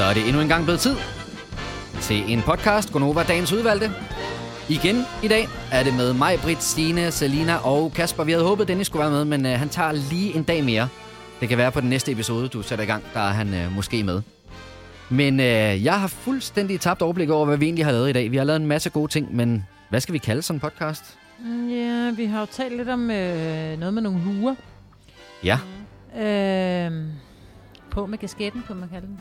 Så er det endnu en gang blevet tid til en podcast, Gonova Dagens Udvalgte. Igen i dag er det med mig, Britt, Stine, Selina og Kasper. Vi havde håbet, at Dennis skulle være med, men øh, han tager lige en dag mere. Det kan være på den næste episode, du sætter i gang, der er han øh, måske med. Men øh, jeg har fuldstændig tabt overblik over, hvad vi egentlig har lavet i dag. Vi har lavet en masse gode ting, men hvad skal vi kalde sådan en podcast? Mm, Ja, vi har jo talt lidt om øh, noget med nogle huer. Ja, Øh, På med kasketten, kunne man kalde den.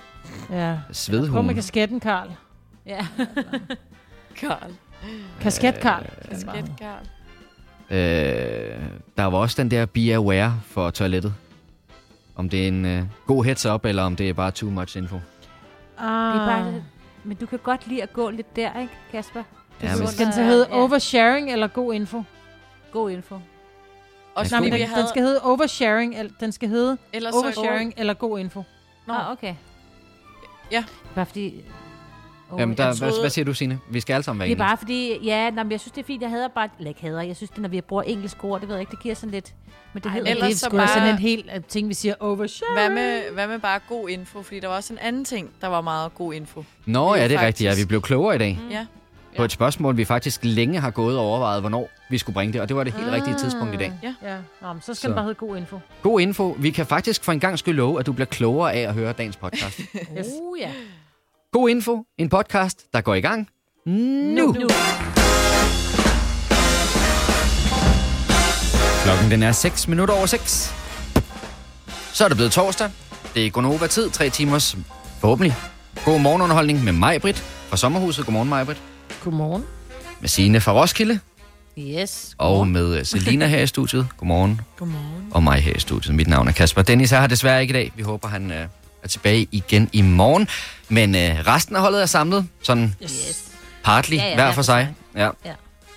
ja. På svedhugen. med kasketten, Karl. Ja. Karl. Kasket, Karl. Kasket, Karl. Øh, der var også den der be aware for toilettet. Om det er en øh, god heads up, eller om det er bare too much info. Ah, Det er bare, men du kan godt lide at gå lidt der, ikke, Kasper? Ja, men- skal den så hedde Ja. oversharing eller god info? God info. Nej, men vi den, havde... den skal hedde oversharing, eller den skal hedde Ellers så... oversharing eller god info. Nå, ah, okay. Ja. Bare fordi... Oh, Jamen, der, jeg hvad, troede- hvad siger du, Signe? Vi skal alle sammen være Det er bare fordi, ja, nej, men jeg synes, det er fint. Jeg hader bare, eller ikke hader, jeg synes, det, når vi bruger engelsk ord, det ved jeg ikke, det giver sådan lidt, men det Ej, hedder det så bare- sådan en helt øh, ting, vi siger oversharing. Hvad med, hvad med bare god info? Fordi der var også en anden ting, der var meget god info. Nå, ja, det er Faktisk. rigtigt. Ja, vi blev klogere i dag. Mm. Ja. På et spørgsmål, vi faktisk længe har gået og overvejet, hvornår vi skulle bringe det. Og det var det helt rigtige tidspunkt i dag. Ja. Ja, Nå, men så skal Så. den bare hedde god info. God info. Vi kan faktisk for en gang skyld love, at du bliver klogere af at høre dagens podcast. Yes. Uh, ja. God info. En podcast, der går i gang nu. Nu. Klokken den er 6 minutter over 6. Så er det blevet torsdag. Det er Gonova-tid. Tre timers forhåbentlig god morgenunderholdning med mig, Britt, fra Sommerhuset. Godmorgen, mig, Britt. Godmorgen. Med Signe fra Roskilde. Yes. Og med øh, Selina her i studiet. Godmorgen. Godmorgen. Og mig her i studiet. Mit navn er Kasper. Dennis er her desværre ikke i dag. Vi håber, han øh, er tilbage igen i morgen. Men øh, resten af holdet er samlet. Sådan Yes. partly, Ja, ja, hver for sig. Ja.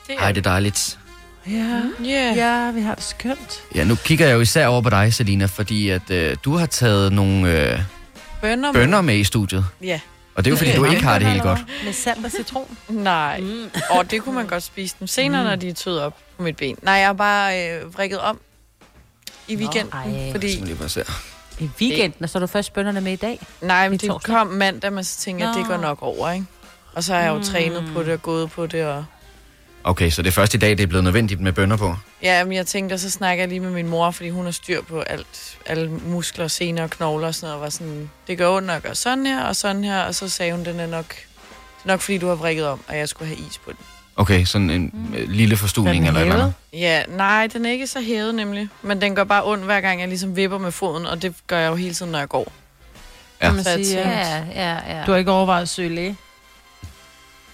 Det Ej, det er dejligt. Ja, Yeah. ja, vi har det skønt. Ja, nu kigger jeg jo især over på dig, Selina, fordi at øh, du har taget nogle øh, Bønner. bønner med i studiet. Ja. Og det er jo, fordi du ikke har det helt godt. Med salt og citron. Nej. Mm. Og det kunne man godt spise dem senere, mm. når de er tøet op på mit ben. Nej, jeg har bare øh, vrikket om i weekenden. ej. fordi, lige bare se. I weekenden, og så er du først bønderne med i dag. nej, men det torsdag. kom mandag, men så tænkte jeg, at det Nå. går nok over, ikke? Og så har jeg jo mm. trænet på det og gået på det. Og... Okay, så det er først i dag, det er blevet nødvendigt med bønder på. Ja, men jeg tænkte, og så snakker jeg lige med min mor, fordi hun har styr på alt, alle muskler, sener og knogler og sådan noget. Og var sådan, det gør ondt at gøre sådan her og sådan her. Og så sagde hun, den er nok, det er nok fordi du har vrikket om, og jeg skulle have is på den. Okay, sådan en mm. lille forstuning er eller eller andet. Ja, nej, den er ikke så hævet nemlig. Men den gør bare ondt, hver gang jeg ligesom vipper med foden, og det gør jeg jo hele tiden, når jeg går. Ja. Kan man sige. Ja, ja, ja. Du har ikke overvejet at søge læge?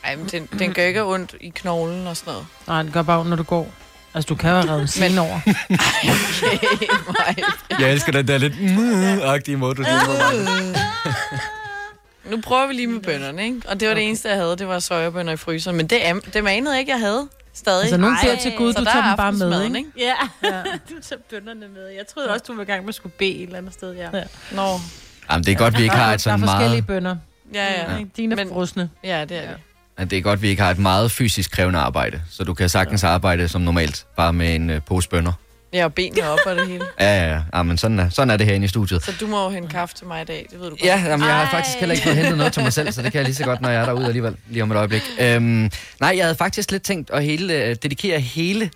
Ej, men den, den gør ikke ondt i knoglen og sådan noget. Nej, det gør bare ondt, når du går. Altså, du kan jo have reddet siden over. Okay, mig. Jeg elsker den der lidt agtige måde, du siger. Nu prøver vi lige med bønderne, ikke? Og det var okay. det eneste, jeg havde, det var sojabønner i fryseren. Men det, am- det manede jeg ikke, jeg havde stadig. Altså, nogen Ej, siger til Gud, du tager er dem bare med, aftensmaden, ikke? Ja, Ja. du tager bønderne med. Jeg troede også, du var i gang med at skulle bede et eller andet sted, ja. Ja. Nå, Jamen, det er godt, vi ikke har et Der er sådan forskellige meget... bønder. ja, ja. Ja. Dine er Men- frosne. Ja, det er det. Ja, Det er godt, vi ikke har et meget fysisk krævende arbejde. Så du kan sagtens arbejde som normalt, bare med en uh, pose bønder. Jeg har benene op og det hele. Ja, ja, ja. ja men sådan er, sådan er det herinde i studiet. Så du må jo hente kaffe til mig i dag, det ved du godt. Ja, jamen, jeg har Ej. faktisk heller ikke fået hentet noget til mig selv, så det kan jeg lige så godt, når jeg er derude alligevel, lige om et øjeblik. Øhm, nej, jeg havde faktisk lidt tænkt at hele, øh, dedikere hele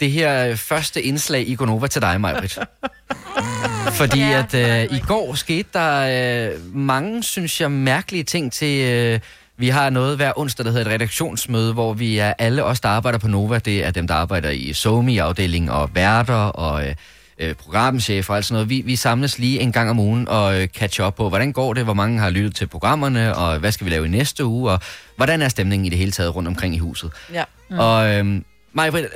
det her øh, første indslag i Gonova til dig, Majbrit. Fordi Ja, at øh, i går skete der øh, mange, synes jeg, mærkelige ting til... Øh, vi har noget hver onsdag, der hedder et redaktionsmøde, hvor vi er alle os, der arbejder på Nova. Det er dem, der arbejder i SOMI-afdelingen og værter og øh, øh, programchef og alt sådan noget. Vi, vi samles lige en gang om ugen og øh, catch up på, hvordan går det, hvor mange har lyttet til programmerne, og hvad skal vi lave i næste uge, og hvordan er stemningen i det hele taget rundt omkring i huset. Ja. Mm. Og øh, Maja, der,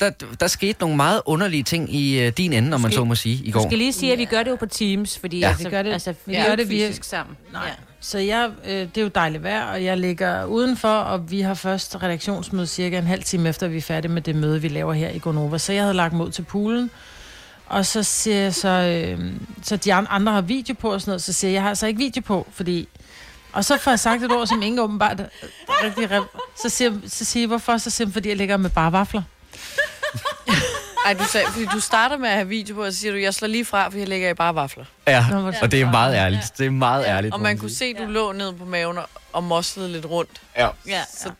der, der skete nogle meget underlige ting i øh, din ende, om man så må sige, i går. skal lige sige, at vi gør det jo på Teams, fordi Ja. altså, Vi gør det- altså, vi ja, gør det fysisk sammen. Nej. Ja. Så jeg, øh, det er jo dejligt vejr, og jeg ligger udenfor, og vi har først redaktionsmøde cirka en halv time efter, vi er færdige med det møde, vi laver her i Gonova. Så jeg havde lagt mod til poolen, og så siger jeg så, øh, så de andre har video på og sådan noget, så siger jeg, jeg har altså ikke video på, fordi... Og så får jeg sagt et ord, som ingen åbenbart rigtig... Rep- så siger, så siger jeg, hvorfor? Så siger jeg, fordi jeg ligger med bare vafler. Ej, du, sagde, fordi du starter med at have video på, og så siger du, jeg slår lige fra, for jeg lægger i bare vafler. Ja, Nå, og det er meget ærligt. Det er meget ærligt. Og man kunne se, at du lå ned på maven og- og moslede lidt rundt. Ja. Ja, Så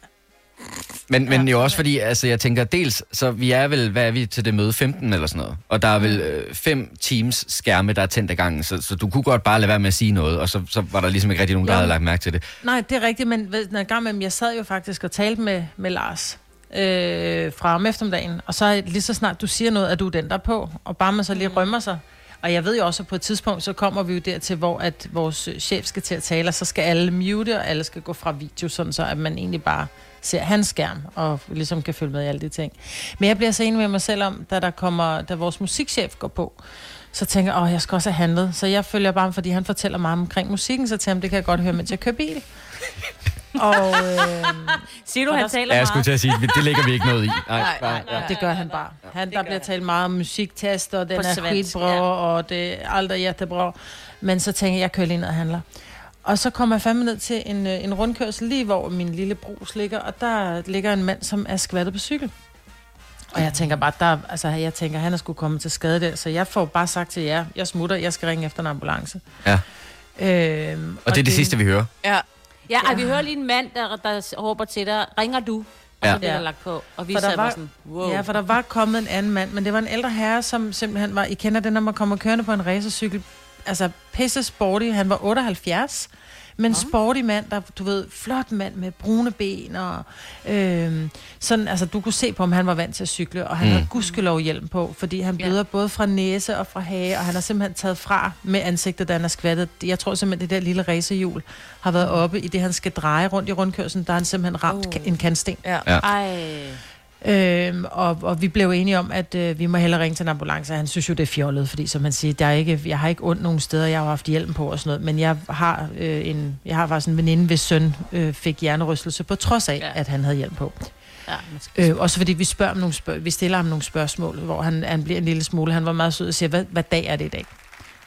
Men, men jo også fordi, altså jeg tænker dels, så vi er vel, hvad er vi til det møde, 15 eller sådan noget. Og der er vel øh, fem teams skærme, der er tændt ad gangen, så, så du kunne godt bare lade være med at sige noget, og så, så var der ligesom ikke rigtig nogen, der Jo. havde lagt mærke til det. Nej, det er rigtigt, men ved- når jeg, gang med, jeg sad jo faktisk og talte med, med Lars øh, fra om eftermiddagen, og så lige så snart du siger noget, at du er den, der er på, og bare man så lige rømmer sig. Og jeg ved jo også, at på et tidspunkt, så kommer vi jo dertil, hvor at vores chef skal til at tale, og så skal alle mute, og alle skal gå fra video, sådan så at man egentlig bare ser hans skærm, og ligesom kan følge med i alle de ting. Men jeg bliver så enig med mig selv om, da, der kommer, da vores musikchef går på, så tænker jeg, åh, jeg skal også have handlet. Så jeg følger bare, fordi han fortæller mig omkring musikken, så til ham, det kan jeg godt høre, mens jeg kører bil. og øh, Siger du, Og han taler Ja, jeg meget? skulle til at sige, det lægger vi ikke noget i. Nej, Nej, nej. nej. det gør han bare. Han, der bliver han. talt meget om musiktest, og den er skitbra, ja. og det er aldrig jättebra. Men så tænker jeg, jeg kører lige ned og handler. Og så kommer jeg fandme ned til en, øh, en rundkørsel, lige hvor min lille brus ligger, og der ligger en mand, som er skvattet på cykel. Og jeg tænker bare, der, altså, jeg tænker, han er skulle komme til skade der, så jeg får bare sagt til jer, jeg smutter, jeg skal ringe efter en ambulance. Ja. Øhm, Og det er det sidste, vi hører. ja, Ja, og vi hører lige en mand, der, der råber til dig, ringer du? Og Ja. så bliver der lagt på. Og vi For der sad var- sådan, wow. Ja, for der var kommet en anden mand, men det var en ældre herre, som simpelthen var... I kender det, når man kommer kørende på en racercykel. Altså, pisse sporty. Han var 78. Men sporty mand, der, du ved, flot mand med brune ben og øh, sådan, altså du kunne se på, om han var vant til at cykle, og han mm. havde gudskelov hjelm på, fordi han Ja. bløder både fra næse og fra hage, og han har simpelthen taget fra med ansigtet, da han er skvattet. Jeg tror simpelthen, det der lille racerhjul har været oppe i det, han skal dreje rundt i rundkørslen, der har han simpelthen ramt oh. en kantsten. ja. Ja. Ej. Øhm, og, og vi blev enige om, at øh, vi må hellere ringe til en ambulance. Han synes jo, det er fjollet, fordi som man siger, der er ikke, jeg har ikke ondt nogen steder, jeg har haft hjelm på og sådan noget, men jeg har, øh, en, jeg har faktisk en veninde, hvis søn øh, fik hjernerystelse, på trods af, Ja. at han havde hjelm på. Ja. Øh, også fordi vi, spørger om nogle spørg- vi stiller ham nogle spørgsmål, hvor han, han bliver en lille smule, han var meget sød og siger, hvad, hvad dag er det i dag?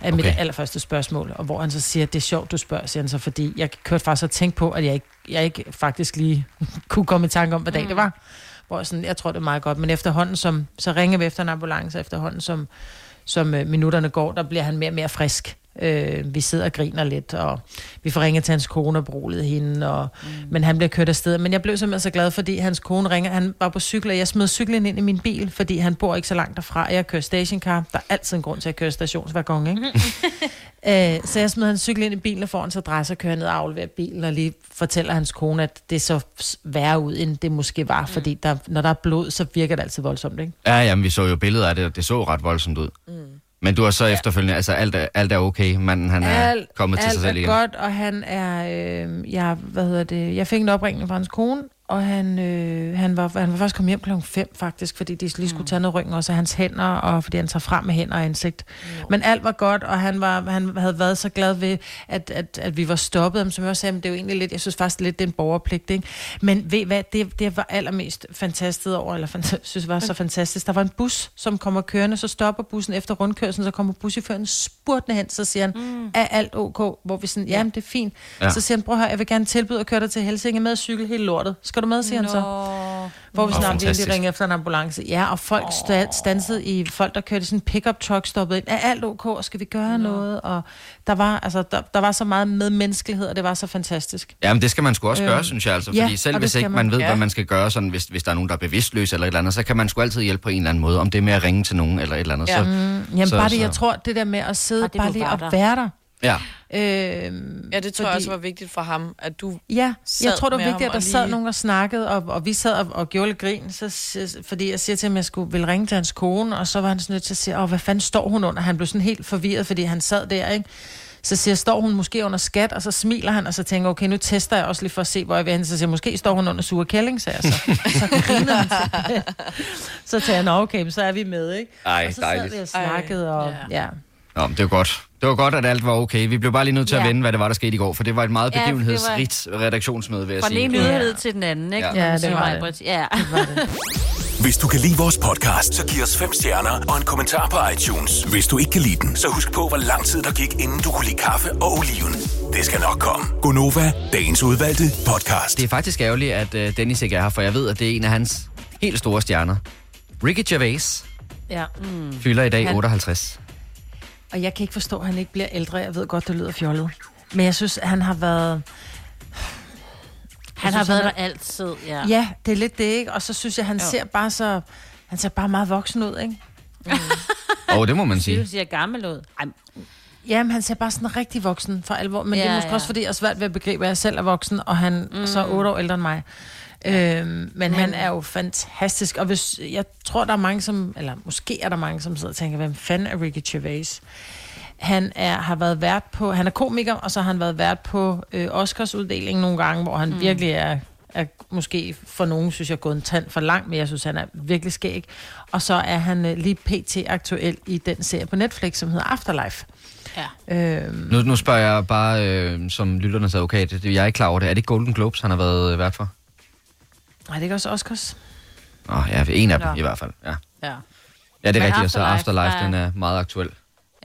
Er mit Okay. allerførste spørgsmål, og hvor han så siger, det er sjovt, du spørger, siger han så, fordi jeg kørte faktisk og tænkte på, at jeg ikke, jeg ikke faktisk lige kunne komme i tanke om, hvad dag Mm. det var. Hvor jeg sådan, jeg tror, det er meget godt, men efterhånden, som, så ringer vi efter en ambulance, efterhånden, som, som øh, minutterne går, der bliver han mere og mere frisk. Øh, vi sidder og griner lidt, og vi får ringet til hans kone og brulet hende, og, mm. men han bliver kørt afsted. Men jeg blev simpelthen så glad, fordi hans kone ringer. Han var på cykel, og jeg smed cyklen ind i min bil, fordi han bor ikke så langt derfra. Jeg kører stationcar. Der er altid en grund til at køre stationsvaggon, ikke? øh, så jeg smed hans cykel ind i bilen, og foran så drejer sig og kører ned og afleverer bilen, og lige fortæller hans kone, at det så værre ud, end det måske var, fordi der, når der er blod, så virker det altid voldsomt, ikke? Ja, jamen, vi så jo billeder af det, og det så ret voldsomt ud. Mm. Men du har så efterfølgende, altså alt er, alt er okay, manden han er kommet til alt sig selv er igen. godt, og han er, øh, jeg, hvad hedder det, jeg fik en opringning fra hans kone, og han, øh, han, var, han var først kommet hjem klokken 5 faktisk, fordi de lige skulle tage noget ryggen også af hans hænder, og fordi han tager frem med hænder og ansigt. Men alt var godt, og han, var, han havde været så glad ved, at, at, at vi var stoppet ham, som jeg også sagde, men det er jo egentlig lidt, jeg synes faktisk lidt, det er en borgerpligt, ikke? Men ved hvad, det, det var allermest fantastisk over, eller fant- synes var så fantastisk. Der var en bus, som kommer kørende, så stopper bussen efter rundkørslen, så kommer buschaufføren spurtende hen, så siger han, mm. er alt ok? Hvor vi sådan, jamen det er fint. Ja. Så siger han, prøv høre, jeg vil gerne tilbyde at køre dig til Helsinge med cykle hele lortet. Skal du med, siger han så. Hvor vi snart lige fantastisk. ringer efter en ambulance. Ja, og folk sta- stansede i, folk der kørte i sådan en pickup truck, stoppede ind. Er alt ok? Og Skal vi gøre noget? Og der var, altså, der, der var så meget medmenneskelighed, og det var så fantastisk. Jamen, det skal man sgu også gøre, Øhm, synes jeg altså. ja, Fordi selv og det hvis ikke man man. ved, Ja. hvad man skal gøre, sådan, hvis, hvis der er nogen, der er bevidstløs eller et eller andet, så kan man sgu altid hjælpe på en eller anden måde. Om det er med at ringe til nogen eller et eller andet. Ja. Så, Jamen Så- bare det, jeg tror, det der med at sidde, Og det, bare lige at der. være der. Ja. Øhm, Ja, det tror jeg også var vigtigt for ham, at du... Ja, jeg tror, det var vigtigt, at der og sad lige- nogen og snakkede, og, og vi sad og, og gjorde lidt grin, så, fordi jeg siger til ham, at jeg skulle vil ringe til hans kone, og så var han sådan nødt til at sige, åh, hvad fanden står hun under? Han blev sådan helt forvirret, fordi han sad der, ikke? Så siger står hun måske under skat, og så smiler han, og så tænker okay, nu tester jeg også lige for at se, hvor jeg vil hen. Så siger måske står hun under sure kælling, sagde jeg så. Så griner han til. Så tager jeg, nå okay, så er vi med, ikke? Ej, og så sad dejligt. vi og snakkede, og Ja. ja. Nå, men det var godt. Det var godt, at alt var okay. Vi blev bare lige nødt til at Ja. vende, hvad det var, der skete i går, for det var et meget Ja, det var- begivenhedsrigt redaktionsmøde, vil jeg Fra den sige. ene yderhed til den anden, ikke? Ja. Ja, Kan man det sige, var Maj-Brit. det. Ja. Hvis du kan lide vores podcast, så giv os fem stjerner og en kommentar på iTunes. Hvis du ikke kan lide den, så husk på, hvor lang tid der gik, inden du kunne lide kaffe og oliven. Det skal nok komme. Gonova, dagens udvalgte podcast. Det er faktisk ærgerligt, at uh, Dennis ikke er her, for jeg ved, at det er en af hans helt store stjerner. Ricky Gervais. Ja. Fylder i dag Han- 58. Og jeg kan ikke forstå, at han ikke bliver ældre. Jeg ved godt, det lyder fjollet. Men jeg synes, at han har været... Han Jeg har synes, været han der altid, ja. Ja, det er lidt det, ikke? Og så synes jeg, han Jo. ser bare så... Han ser bare meget voksen ud, ikke? Åh, oh, det må man Sige. Du siger gammel ud. Ej, Jamen, han ser bare sådan rigtig voksen for alvor. Men ja, det er måske ja. også, fordi jeg er svært ved at begribe, at jeg selv er voksen, og han mm. så er otte år ældre end mig. Øhm, men, men han er jo fantastisk. Og hvis, jeg tror, der er mange, som... Eller måske er der mange, som sidder og tænker, hvem fanden er Ricky Gervais? Han er, har været vært på... Han er komiker, og så har han været vært på øh, Oscars uddeling nogle gange, hvor han mm. virkelig er, er måske for nogen, synes jeg, gået en tand for langt, men jeg synes, han er virkelig skæg. Og så er han øh, lige pt. aktuel i den serie på Netflix, som hedder Afterlife. ja. Øhm, Nu, nu spørger jeg bare øh, som lytternes advokat. Det- Jeg er ikke klar over det. Er det Golden Globes, han har været øh, vært for? Nej, det er også Oscars? Åh, oh, ja, en af dem Nå. i hvert fald. Ja, ja. ja det er Men rigtigt. Og så Afterlife, Afterlife, den er meget aktuel.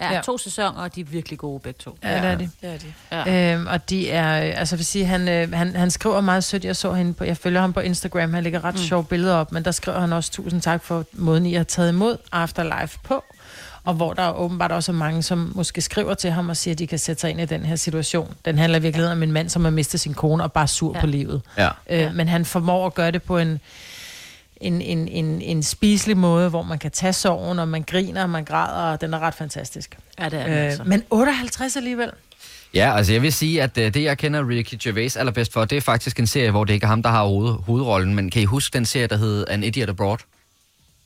Ja, Ja. to sæsoner, og de er virkelig gode begge to. Ja, det er det. Det er de. Ja. Øhm, og de er, altså jeg vil sige, han, øh, han, han skriver meget sødt, jeg så hende på, jeg følger ham på Instagram, han lægger ret mm. sjove billeder op, men der skriver han også, tusind tak for måden, I har taget imod Afterlife på, og hvor der åbenbart også er mange, som måske skriver til ham og siger, at de kan sætte sig ind i den her situation. Den handler virkelig om en mand, som har mistet sin kone og bare er sur Ja. på livet. Ja. Øh, men han formår at gøre det på en, en, en, en, en spiselig måde, hvor man kan tage sorgen, og man griner, og man græder, og den er ret fantastisk. Ja, det er altså. Øh, men 58 alligevel. Ja, altså jeg vil sige, at øh, det jeg kender Ricky Gervais allerbedst for, det er faktisk en serie, hvor det ikke er ham, der har hoved, hovedrollen. Men kan I huske den serie, der hed An Idiot Abroad?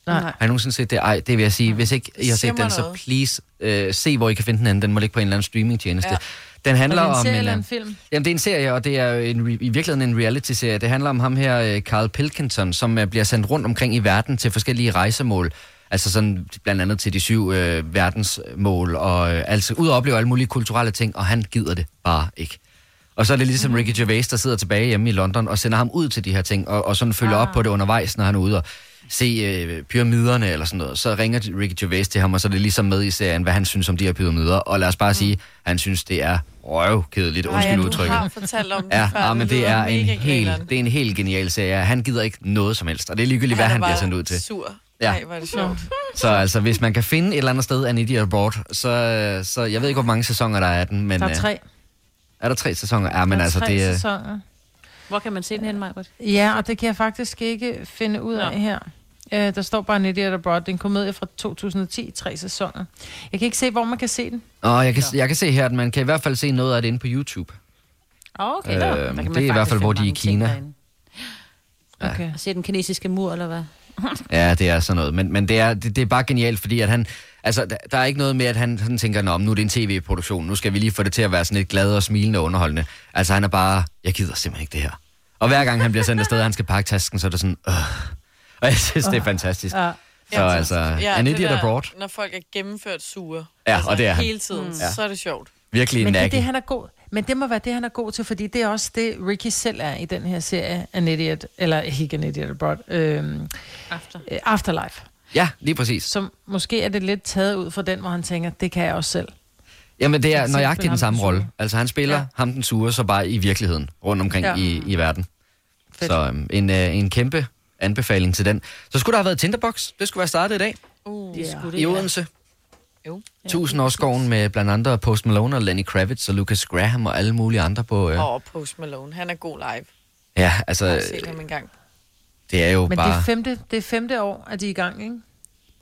Nej. Har I nogensinde set det? Ej, det vil jeg sige. Hvis ikke I har set den, så please øh, se, hvor I kan finde den anden. Den må ligge på en eller anden streamingtjeneste. Ja. Den handler Er det en om serie eller øh, en film? Jamen, det er en serie, og det er en, i virkeligheden en reality-serie. Det handler om ham her, øh, Carl Pilkington, som øh, bliver sendt rundt omkring i verden til forskellige rejsemål. Altså sådan blandt andet til de syv øh, verdensmål, og øh, altså ud og opleve alle mulige kulturelle ting, og han gider det bare ikke. Og så er det ligesom Mhm. Ricky Gervais, der sidder tilbage hjemme i London og sender ham ud til de her ting, og, og sådan følger ah. op på det undervejs, når han er ude og se øh, pyramiderne eller sådan noget. Så ringer Ricky Gervais til ham, og så er det ligesom med i serien, hvad han synes om de her pyramider. Og lad os bare sige, han synes, det er røvkedeligt, Ej, undskyld ja, udtrykket. Du har fortalt om det Ja, før. ja men det er, en helt, det er en helt genial serie. Han gider ikke noget som helst, og det er ligegyldigt, hvad er han bliver sendt ud til. sur. Ja. Nej, hvor er det sjovt. Så altså, hvis man kan finde et eller andet sted An Idiot Abroad, så, så jeg ved ikke, hvor mange sæsoner der er af den, men Der er øh, tre. er der tre sæsoner? Ja, men der er altså, tre det er... sæsoner. Hvor kan man se den hen, Majbert? Ja, og det kan jeg faktisk ikke finde ud af Nå. her. Øh, der står bare en Idiot Abroad. Det er en komedie fra 2010, tre sæsoner. Jeg kan ikke se, hvor man kan se den. Åh, jeg kan, jeg kan se her, at man kan i hvert fald se noget af det inde på YouTube. Okay, Øh, der det kan man er i hvert fald, hvor de er i Kina. derinde. Okay. Og se den kinesiske mur, eller hvad? Ja, det er sådan noget. Men, men det, er, det, det er bare genialt, fordi at han... Altså, der, der er ikke noget med, at han sådan tænker, Nå, nu er det en tv-produktion, nu skal vi lige få det til at være sådan lidt glad og smilende og underholdende. Altså, han er bare, jeg gider simpelthen ikke det her. Og hver gang han bliver sendt afsted, og han skal pakke tasken, så er det sådan, øh. Og jeg synes, det er fantastisk. Ja. Så altså, An det Idiot der, Abroad, Når folk er gennemført sure. Ja, altså, og det er han. Hele tiden, mm. så er det sjovt. virkelig Men det er det, han er god. Men det må være det, han er god til, fordi det er også det, Ricky selv er i den her serie, An Idiot, eller ikke An Idiot Abroad, øhm, After. øh, Afterlife. Ja, lige præcis. Som måske er det lidt taget ud fra den, hvor han tænker, det kan jeg også selv. Jamen, det er nøjagtigt den samme rolle. Altså, han spiller ja. Ja. ham den sure, så bare i virkeligheden, rundt omkring ja. Ja. i, i verden. Fedt. Så øhm, en, øh, en kæmpe anbefaling til den. Så skulle der have været Tinderbox. Det skulle være startet i dag Uh. Det skulle det, i ja. Odense. Jo. Tusindårsskoven med blandt andre Post Malone og Lenny Kravitz og Lucas Graham og alle mulige andre på... Øh. Og Post Malone, han er god live. Ja, Jeg altså, har set ham engang. Det er jo Men bare... det er, femte, det er femte år, at de er i gang, ikke?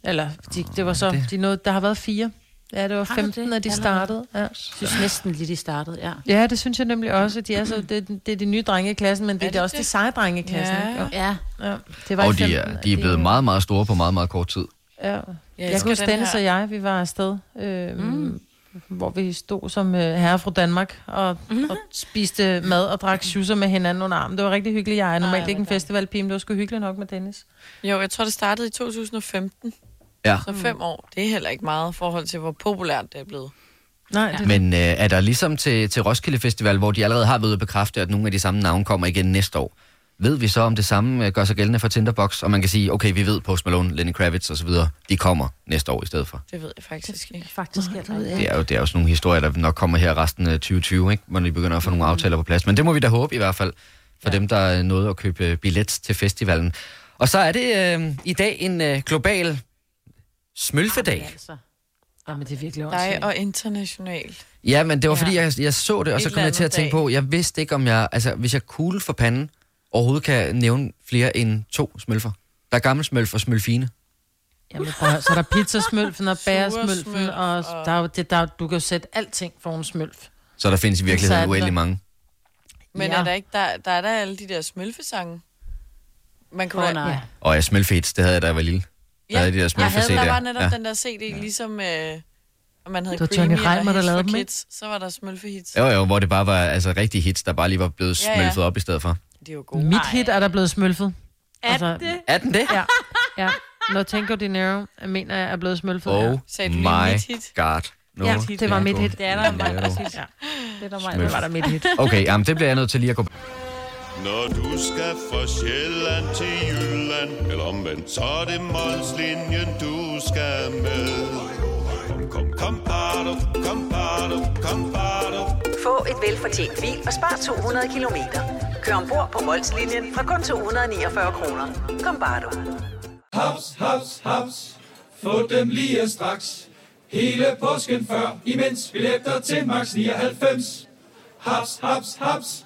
Eller, de, det var så, det- de nåede, der har været fire. Ja, det var Har der 15, det? at de startede. Ja. Jeg synes næsten lige, de startede, ja. ja, det synes jeg nemlig også. De er så, det, det er de nye drenge i klassen, men det er, det det også det? de seje drenge i klassen. Ja. ikke? Ja, Ja, det var Og i de 15, er, de er blevet øh, meget, meget store på meget, meget kort tid. Ja. Jeg Jeg kan huske, den Dennis her. og jeg, vi var afsted, øh, mm. Hvor vi stod som øh, herre fra Danmark og, mm. og spiste mad og drak schusser med hinanden under armen. Det var rigtig hyggeligt. Jeg er normalt Ej, ikke en festivalpige, men det var sgu hyggeligt nok med Dennis. Jo, jeg tror, det startede i 2015. Ja. Så fem år, det er heller ikke meget i forhold til, hvor populært det er blevet. Nej, det, Men øh, er der ligesom til, til Roskilde Festival, hvor de allerede har været ude at bekræfte, at nogle af de samme navne kommer igen næste år? Ved vi så, om det samme øh, gør sig gældende for Tinderbox? Og man kan sige, okay, vi ved Post Malone, Lenny Kravitz osv., de kommer næste år i stedet for. Det ved jeg faktisk ikke. faktisk er det. Det er jo, det er jo sådan nogle historier, der nok kommer her resten af 2020, ikke? hvor vi begynder at få nogle aftaler på plads. Men det må vi da håbe i hvert fald, for ja. dem, der er nået at købe billet til festivalen. Og så er det øh, i dag en øh, global Smølfedag. Altså. Jamen, det er virkelig Dig åndssvagt. og international. Ja, men det var Ja. fordi, jeg, jeg så det, og så kom jeg til at tænke dag. på, jeg vidste ikke, om jeg, altså hvis jeg kugle for panden, overhovedet kan nævne flere end to smølfer. Der er gammel smølf og smølfine. Jamen, der, så er der pizzasmølfen og bæresmølfen, og, og- der, er det, der, du kan jo sætte alting for en smølf. Så der findes i virkeligheden den uendelig mange. Men Ja. er der ikke, der, der er der alle de der smølfesange? Man kunne da- nej. Ja. Og jeg smølfehits, det havde jeg, da jeg var lille. Der havde de der jeg havde, var netop Ja. ja. den der CD, ligesom øh, man havde Det var Johnny Creamy Reimer, der lavede dem, ikke? Kids, så var der smølfehits. Jo, jo, hvor det bare var altså, rigtige hits, der bare lige var blevet Ja, ja. smølfet op i stedet for. Det er jo gode. Mit hit er der blevet smølfet. Altså, Er det? Er den det? Ja, ja. Når Tango Dinero, jeg mener jeg, er blevet smølfet. Oh ja. My mit hit? god. No, Ja, det var mit hit. Det er der mig, Ja. præcis. Ja. Det er der mig. Det var der mit hit. Okay, jamen, det bliver jeg nødt til lige at gå... Når du skal fra Sjælland til Jylland Eller omvendt, så er det Molslinjen, du skal med Kom, kom, bado, kom, bado, kom, bado. Få et velfortjent bil og spar 200 kilometer. Kør ombord på Molslinjen fra kun 249 kroner. Kom bare du. Haps, haps, haps. Få dem lige straks. Hele påsken før, imens billetter til max 99. Haps, haps, haps.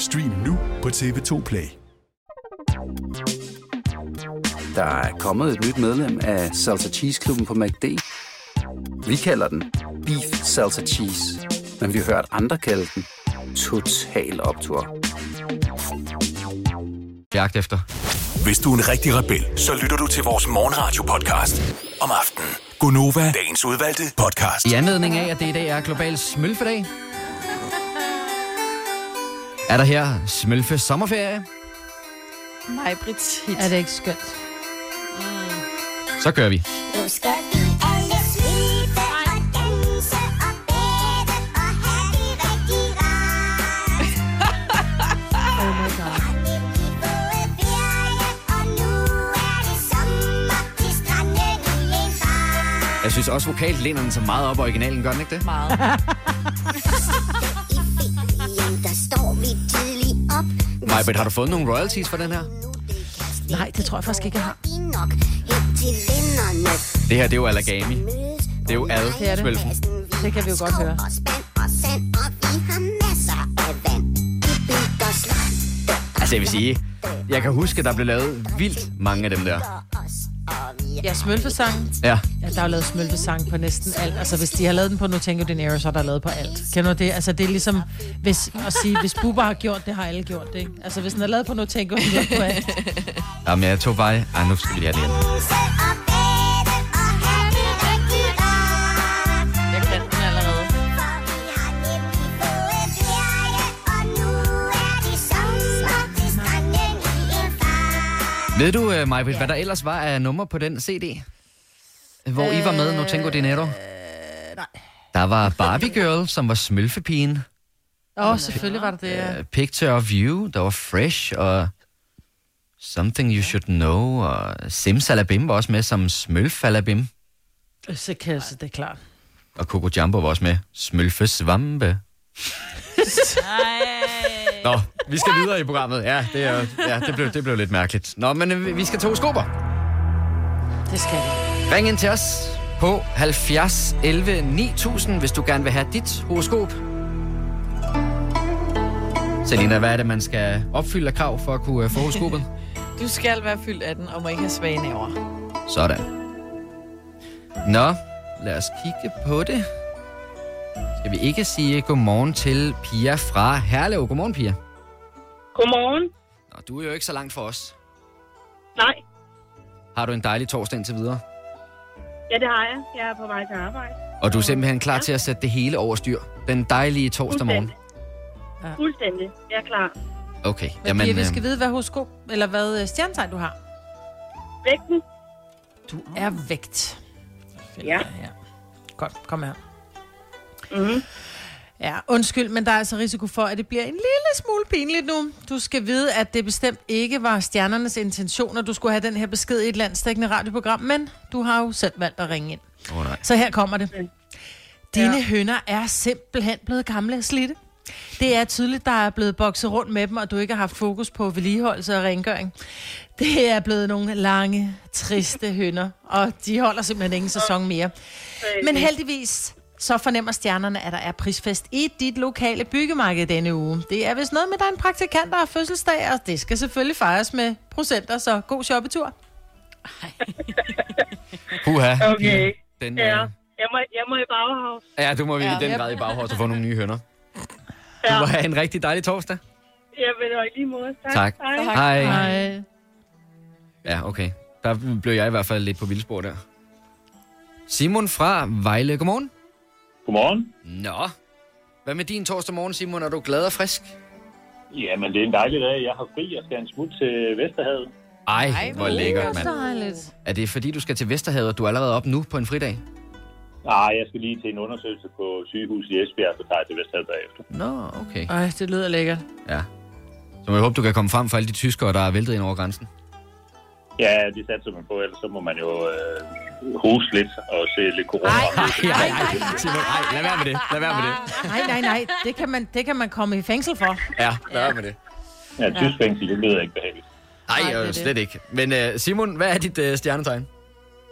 Stream nu på TV2 Play. Der er kommet et nyt medlem af Salsa Cheese Klubben på MACD. Vi kalder den Beef Salsa Cheese, men vi har hørt andre kalde den Total Optor. Jagt efter. Hvis du er en rigtig rebel, så lytter du til vores morgenradio-podcast om aftenen. Gunova, dagens udvalgte podcast. I anledning af, at det i dag er global smølfedag, er der her smølfe sommerferie. Mig, Brits hit. Er det ikke skønt? Så kører vi. Nu skal vi alle slibe og danse og bade og have det rigtig rart. Oh my god. Er. Jeg synes også, vokalt læner den så meget op originalen, gør den ikke det? Meget. Står vi tidligt op. Majbet, har du fået nogle royalties for den her? Nej, det tror jeg faktisk ikke, jeg har. Det her, det er jo Alagami. Det er jo Det er det. Det kan vi jo godt høre. Altså, jeg vil sige, jeg kan huske, at der blev lavet vildt mange af dem der. Ja, smølfesang. Ja. Ja, der er jo lavet smølfesang på næsten alt. Altså, hvis de har lavet den på No Tango Dinero, så er der lavet på alt. Kender du det? Altså, det er ligesom hvis, at sige, hvis Bubba har gjort det, har alle gjort det, ikke? Altså, hvis den er lavet på No Tango, så er det på alt. Jamen, jeg tog bare... Ej, nu skal vi lige have det igen. Ved du, uh, Majbet, hvad der ellers var af nummer på den CD? Hvor I var med, No Tango Dinero? nej. Der var Barbie Girl, som var smølfepigen. Åh, oh, selvfølgelig var det det. ja. Uh, Picture of You, der var Fresh, og Something You Should Know, og Simsalabim var også med som Smølfalabim. Så kan jeg, så det er klart. Og Coco Jumbo var også med. Smølfesvampe. Nå, vi skal videre i programmet. Ja, det, er, ja, det, blev, det blev lidt mærkeligt. Nå, men øh, vi skal to skober. Det skal vi. Ring ind til os på 70 11 9000, hvis du gerne vil have dit horoskop. Selina, hvad er det, man skal opfylde af krav for at kunne uh, få horoskopet? Du skal være fyldt af den, og må ikke have svage næver. Sådan. Nå, lad os kigge på det. Skal vi ikke sige godmorgen til Pia fra Herlev? Godmorgen, Pia. Godmorgen. Nå, du er jo ikke så langt for os. Nej, Har du en dejlig torsdag indtil videre? ja, det har jeg. Jeg er på vej til arbejde. Og du er simpelthen klar til at sætte det hele over styr. Den dejlige torsdag morgen. Ja. Fuldstændig. Jeg er klar. Okay, Men jamen... Pia, vi øh, skal vide, hvad horoskop, eller hvad øh, stjernetegn du har. Vægten. Du er vægt. Ja. Godt, kom her. Mm-hmm. Ja, undskyld, men der er altså risiko for, at det bliver en lille smule pinligt nu. Du skal vide, at det bestemt ikke var stjernernes intention, at du skulle have den her besked i et landstækkende radioprogram, men du har jo selv valgt at ringe ind. Åh, nej. Så her kommer det. Dine ja. hønder er simpelthen blevet gamle og slidte. Det er tydeligt, der er blevet bokset rundt med dem, og du ikke har haft fokus på vedligeholdelse og rengøring. Det er blevet nogle lange, triste hønder, og de holder simpelthen ingen sæson mere. Men heldigvis så fornemmer stjernerne, at der er prisfest i dit lokale byggemarked denne uge. Det er vist noget med, at der er en praktikant, der har fødselsdag, og det skal selvfølgelig fejres med procenter, så god shoppetur. Puha. Okay. Den, Ja. øh, Jeg må, jeg må i Bauhaus. ja, du må vi i den Ja. grad i baghårs og få nogle nye hønder. Ja. Du må have en rigtig dejlig torsdag. Vil og i lige måde. Tak. Tak. Hej. Hej. Hej. Ja, okay. Der blev jeg i hvert fald lidt på vildspor der. Simon fra Vejle, godmorgen. Godmorgen. Nå. Hvad med din torsdag morgen, Simon? Er du glad og frisk? Jamen, det er en dejlig dag. Jeg har fri. Jeg skal en smut til Vesterhavet. Ej, hvor lækkert, mand. Dejligt. Er det fordi, du skal til Vesterhavet, og du er allerede op nu på en fridag? Nej, jeg skal lige til en undersøgelse på sygehus i Esbjerg, så tager jeg til Vesterhavet bagefter. Nå, okay. Ej, det lyder lækkert. Ja. Så jeg håber, du kan komme frem for alle de tyskere, der er væltet ind over grænsen. Ja, det satser man på, ellers så må man jo øh, hoste lidt og se lidt corona. Ej, ej, ej, Simon, ej, lad være med det. Lad være med det. Nej, nej, nej. Det kan, man, det kan man komme i fængsel for. Ja, lad være med det. Ja, tysk fængsel, det lyder ikke behageligt. Nej, Nej, det er øh, det. slet ikke. Men uh, Simon, hvad er dit uh, stjernetegn?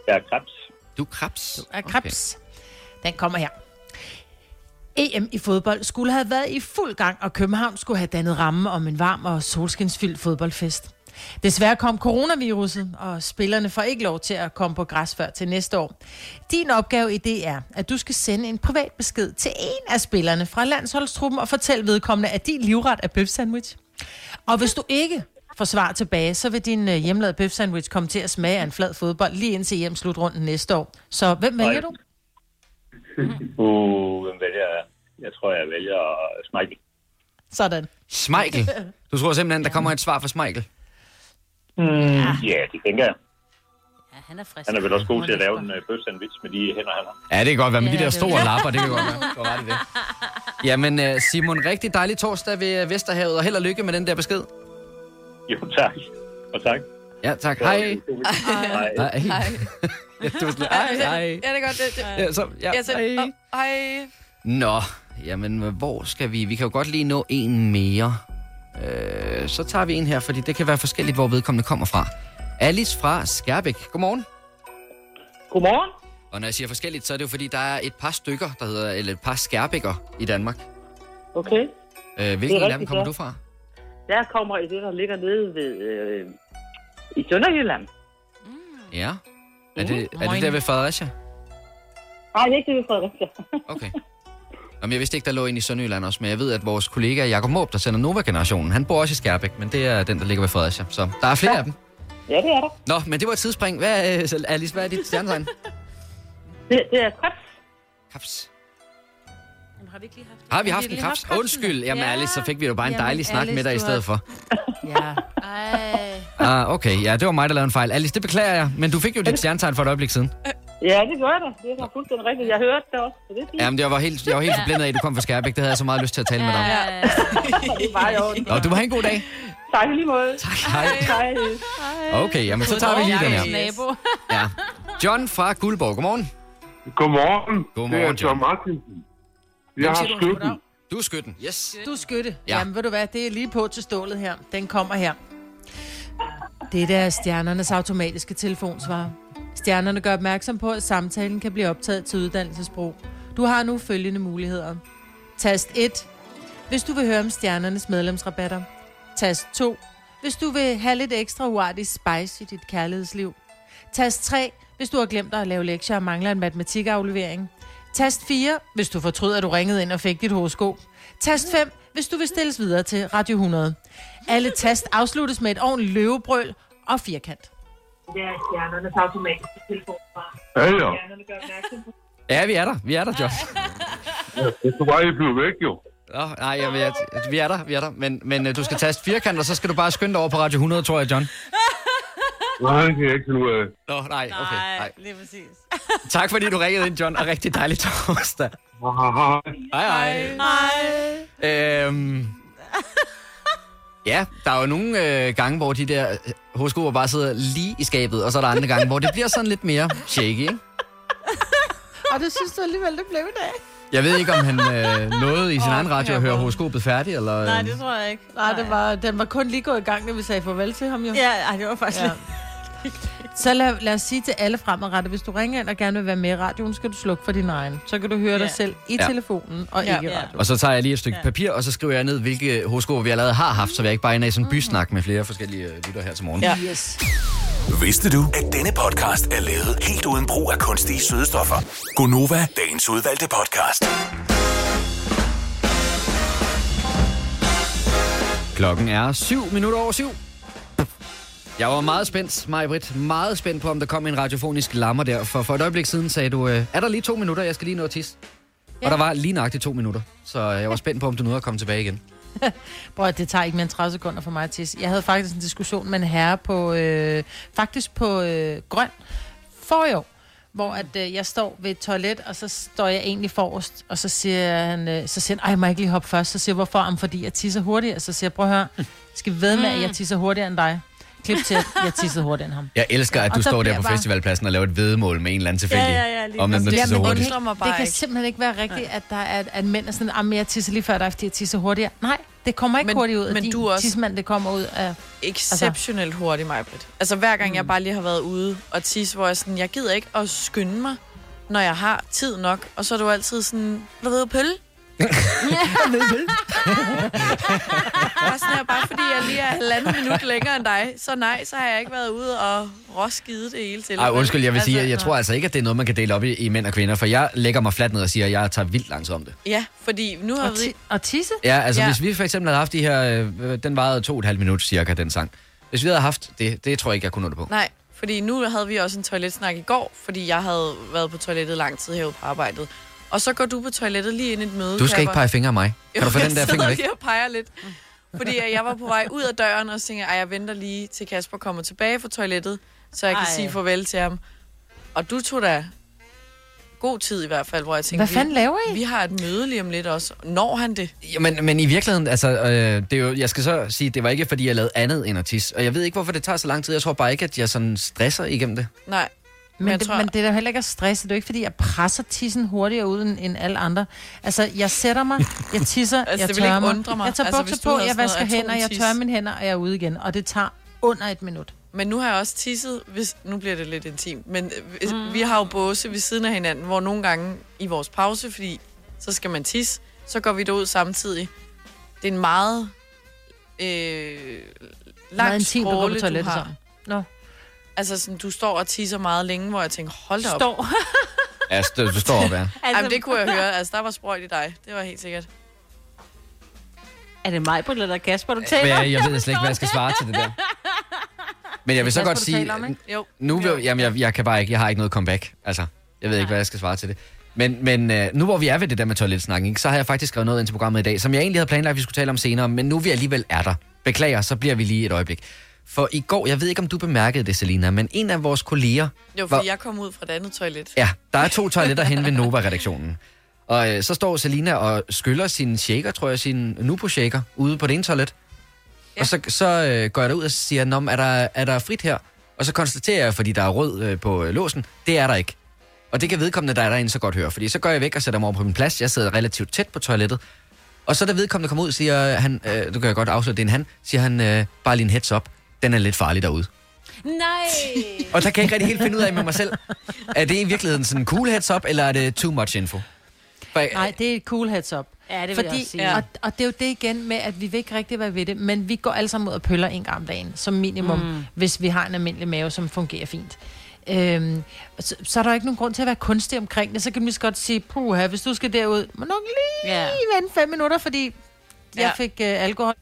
Jeg er krebs. Du er krebs? Er krebs. Den kommer her. EM i fodbold skulle have været i fuld gang, og København skulle have dannet ramme om en varm og solskinsfyldt fodboldfest. Desværre kom coronaviruset, og spillerne får ikke lov til at komme på græs før til næste år. Din opgave i det er, at du skal sende en privat besked til en af spillerne fra landsholdstruppen og fortælle vedkommende, at din livret er bøf sandwich. Og hvis du ikke får svar tilbage, så vil din øh, hjemlavede bøf sandwich komme til at smage af en flad fodbold lige indtil hjem slutrunden næste år. Så hvem vælger du? Uh, hvem vælger jeg? Jeg tror, jeg vælger Smeichel. Sådan. Smeichel. Du tror simpelthen, der kommer et svar fra Smeichel? Mm, ja, det tænker jeg. Ja, han er frisk. Han er vel også god til at lave en øh, bøf sandwich med de hænder, han har. Ja, det kan godt være. Med Ja, de der er store lapper, det kan godt være. Du ret i det. Jamen, øh, Simon, rigtig dejlig torsdag ved øh, Vesterhavet, og held og lykke med den der besked. Jo, tak. Og tak. Ja, tak. Hej. Hej. Hej. Ja, du var sådan, hej, hej. Ja, det er godt. Det, det. Ja, så, ja, Jeg selv, hej. oh, hej. Nå, jamen, hvor skal vi? Vi kan jo godt lige nå en mere. Øh, så tager vi en her, fordi det kan være forskelligt, hvor vedkommende kommer fra. Alice fra Skærbæk. Godmorgen. Godmorgen. Og når jeg siger forskelligt, så er det jo fordi, der er et par stykker, der hedder, eller et par skærbækker i Danmark. Okay. Øh, hvilken af dem kommer du fra? Jeg kommer i det, der ligger nede ved... Øh, I Sønderjylland. Ja. Er det, er det der ved Fredericia? Nej, det er ikke det, vi Fredericia. Okay. Jamen, jeg vidste ikke, der lå en i Sønderjylland også, men jeg ved, at vores kollega Jakob Måb, der sender Nova-generationen, han bor også i Skærbæk, men det er den, der ligger ved Fredericia. Så der er flere ja. af dem. Ja, det er der. Nå, men det var et tidsspring. Hvad, er- så Alice, hvad er dit stjernetegn? Det, det er krebs. Krebs. Har vi ikke lige haft Har vi Har haft vi en krebs? haft? Undskyld. Jamen, Ja. Alice, så fik vi jo bare en Jamen, dejlig snak Alice, med dig i stedet har- for. Ja. Ej. Ah, okay. Ja, det var mig, der lavede en fejl. Alice, det beklager jeg, men du fik jo dit stjernetegn for et øjeblik siden. Ja, det gør det. Det er fuldstændig rigtigt. Jeg hørte det også, så det er fint. Jamen, jeg var helt, jeg var helt forblændet af, at du kom fra Skærbæk. Det havde jeg så meget lyst til at tale med dig om. det var jo. Nå, du må have en god dag. Tak lige måde. Tak. Hej. Hej. Okay, jamen så tager vi lige den her. Nabo. Ja. John fra Guldborg, godmorgen. Godmorgen. Godmorgen, det er John. John Martinsen. Jeg har skytten. Du er skytten, yes. Du er skytte. Ja. Ja. Jamen, ved du hvad, det er lige på til stålet her. Den kommer her. Det er stjernernes automatiske telefonsvar. Stjernerne gør opmærksom på, at samtalen kan blive optaget til uddannelsesbrug. Du har nu følgende muligheder. Tast 1, hvis du vil høre om stjernernes medlemsrabatter. Tast 2, hvis du vil have lidt ekstra uartig spice i dit kærlighedsliv. Tast 3, hvis du har glemt at lave lektier og mangler en matematikaflevering. Tast 4, hvis du fortryder, at du ringede ind og fik dit horoskop. Tast 5, hvis du vil stilles videre til Radio 100. Alle tast afsluttes med et ordentligt løvebrøl og firkant. Er stjernernes automatiske telefonsvar. Ja, ja. Stjernerne gør opmærksom på. Ja, vi er der. Vi er der, John. Det skulle bare, I blev væk, jo. Nå, nej, jeg, jeg, vi er der, vi er der. Men, men øh, du skal taste firkant, og så skal du bare skynde dig over på Radio 100, tror jeg, John. Nej, det kan jeg ikke finde ud af. Nå, nej, okay. Nej. lige præcis. Tak fordi du ringede ind, John, og rigtig dejlig torsdag. Hej, hej. Hej. Øhm, ja, der er jo nogle øh, gange, hvor de der øh, horoskoper bare sidder lige i skabet, og så er der andre gange, hvor det bliver sådan lidt mere shaky, ikke? Og det synes du alligevel, det blev i dag. Jeg ved ikke, om han øh, nåede i sin Åh, egen radio at høre horoskopet færdigt, eller... Nej, øh, det tror jeg ikke. Nej, det var, den var kun lige gået i gang, da vi sagde farvel til ham jo. Ja, ej, det var faktisk Ja. Så lad, lad os sige til alle fremadrettet, hvis du ringer ind og gerne vil være med i radioen, skal du slukke for din egen. Så kan du høre Ja. dig selv i Ja. telefonen og Ja. ikke i Ja. radioen. Og så tager jeg lige et stykke papir, og så skriver jeg ned, hvilke horoskoper vi allerede har haft, så vi ikke bare ender i sådan en bysnak med flere forskellige øh, lytter her til morgen. Ja. Yes. Vidste du, at denne podcast er lavet helt uden brug af kunstige sødestoffer? Gonova, dagens udvalgte podcast. Klokken er 7 minutter over syv. Jeg var meget spændt, Majbrit. Meget spændt på, om der kom en radiofonisk lammer der. For for et øjeblik siden sagde du, øh, er der lige to minutter, jeg skal lige nå at tisse. Ja. Og der var lige nøjagtigt to minutter. Så øh, jeg var spændt på, om du nåede at komme tilbage igen. Bror, det tager ikke mere end 30 sekunder for mig at tisse. Jeg havde faktisk en diskussion med en herre på, øh, faktisk på øh, Grøn for i år, hvor at, øh, jeg står ved et toilet, og så står jeg egentlig forrest, og så siger han, øh, så siger han, ej, må jeg ikke lige hoppe først? Så siger jeg, hvorfor? Jamen, fordi jeg tisser hurtigere. Så siger jeg, prøv at høre, skal vi ved med, at jeg tisser hurtigere end dig? Klip til, at jeg tissede hurtigere end ham. Jeg elsker, at du står der på bare- festivalpladsen og laver et vedmål med en eller anden tilfældig. Ja, ja, ja, om præcis. tisser det, hurtigt. bare det kan simpelthen ikke være rigtigt, at, der er, at mænd er sådan, at jeg tisser lige før dig, fordi jeg tisser hurtigere. Nej, det kommer ikke Men- hurtigt ud af men din du er også- tissemand, det kommer ud af... Exceptionelt hurtigt, Majbrit. Altså hver gang jeg bare lige har været ude og tisse, hvor jeg sådan, jeg gider ikke at skynde mig, når jeg har tid nok. Og så er du altid sådan, du ved, pølle. bare sådan her, bare fordi jeg lige er halvandet minut længere end dig, så nej, så har jeg ikke været ude og råskide det hele til. Ej, undskyld, jeg vil sige, at jeg nå. tror altså ikke, at det er noget, man kan dele op i, i mænd og kvinder, for jeg lægger mig fladt ned og siger, at jeg tager vildt lang tid om det. Ja, fordi nu har Og, vi... og tisse? Ja, altså ja. hvis vi for eksempel havde haft de her, øh, den varede to og et halvt minut cirka, den sang. Hvis vi havde haft det, det tror jeg ikke, jeg kunne nå det på. Nej, fordi nu havde vi også en toiletsnak i går, fordi jeg havde været på toilettet lang tid herude på arbejdet. Og så går du på toilettet lige ind i et møde. Du skal ikke pege fingre af mig. Kan du få den der finger væk? Jeg sidder lige og peger lidt. Fordi at jeg var på vej ud af døren, og tænkte jeg, "Ej, jeg venter lige til Kasper kommer tilbage fra toilettet, så jeg kan Ej. sige farvel til ham. Og du tog da god tid i hvert fald, hvor jeg tænkte, Hvad fanden vi, laver I? vi har et møde lige om lidt også. Når han det? Jamen, men i virkeligheden, altså, øh, det er jo, jeg skal så sige, det var ikke, fordi jeg lavede andet end at tisse. Og jeg ved ikke, hvorfor det tager så lang tid. Jeg tror bare ikke, at jeg sådan stresser igennem det. Nej. Men, jeg det, tror- men det er da heller ikke at stresse. Det er jo ikke, fordi jeg presser tissen hurtigere ud end, end alle andre. Altså, jeg sætter mig, jeg tisser, Altså, jeg tørrer mig. mig. Jeg tager Altså, bukser på, jeg vasker hænder, jeg tørrer mine hænder, og jeg er ude igen. Og det tager under et minut. Men nu har jeg også tisset, hvis, nu bliver det lidt intimt, men øh, mm. vi har jo båse ved siden af hinanden, hvor nogle gange i vores pause, fordi så skal man tisse, så går vi derud samtidig. Det er en meget øh, Meget lang gå på stråle, du har. Nå. Altså, sådan, du står og tisser meget længe, hvor jeg tænker, hold da op. Står. Ja, st- du står op, ja. Altså, Jamen, det kunne jeg høre. Altså, der var sprøjt i dig. Det var helt sikkert. Er det mig, eller Kasper, du taler? Men jeg ved slet ikke, hvad jeg skal svare til det der. Men jeg vil så Kasper, godt sige, om? Jo. nu vil, jamen, jeg, jeg kan bare ikke, jeg har ikke noget comeback. Altså, jeg ved ikke, hvad jeg skal svare til det. Men, men øh, nu hvor vi er ved det der med toiletsnakken, så har jeg faktisk skrevet noget ind til programmet i dag, som jeg egentlig havde planlagt, at vi skulle tale om senere, men nu vi alligevel er der. Beklager, så bliver vi lige et øjeblik. For i går, jeg ved ikke, om du bemærkede det, Selina, men en af vores kolleger... Jo, fordi jeg kom ud fra et andet toilet. Ja, der er to toiletter hen ved Nova-redaktionen. Og øh, så står Selina og skyller sin shaker, tror jeg, sin Nupo-shaker, ude på det ene toilet. Ja. Og så, så øh, går jeg derud og siger, Nå, men er der, er der frit her? Og så konstaterer jeg, fordi der er rød øh, på øh, låsen, det er der ikke. Og det kan vedkommende, der er derinde, så godt høre. Fordi så går jeg væk og sætter mig over på min plads. Jeg sidder relativt tæt på toilettet. Og så da vedkommende kommer ud, siger han, øh, du kan jeg godt afsløre, det er en han, siger han, øh, bare lige en heads up, den er lidt farlig derude. Nej. Og der kan jeg ikke rigtig helt finde ud af med mig selv. Er det i virkeligheden sådan en cool heads up, eller er det too much info? For, Nej, det er et cool heads up. Ja, det vil Fordi, jeg også sige. Og, og det er jo det igen med, at vi vil ikke rigtig være ved det, men vi går alle sammen ud og pøller en gang om dagen, som minimum, Mm. hvis vi har en almindelig mave, som fungerer fint. Øhm, så, så er der ikke nogen grund til at være kunstig omkring det. Så kan man lige så godt sige, puha, hvis du skal derud, må nok lige Ja. vente fem minutter, fordi jeg Ja. fik øh, alkohol.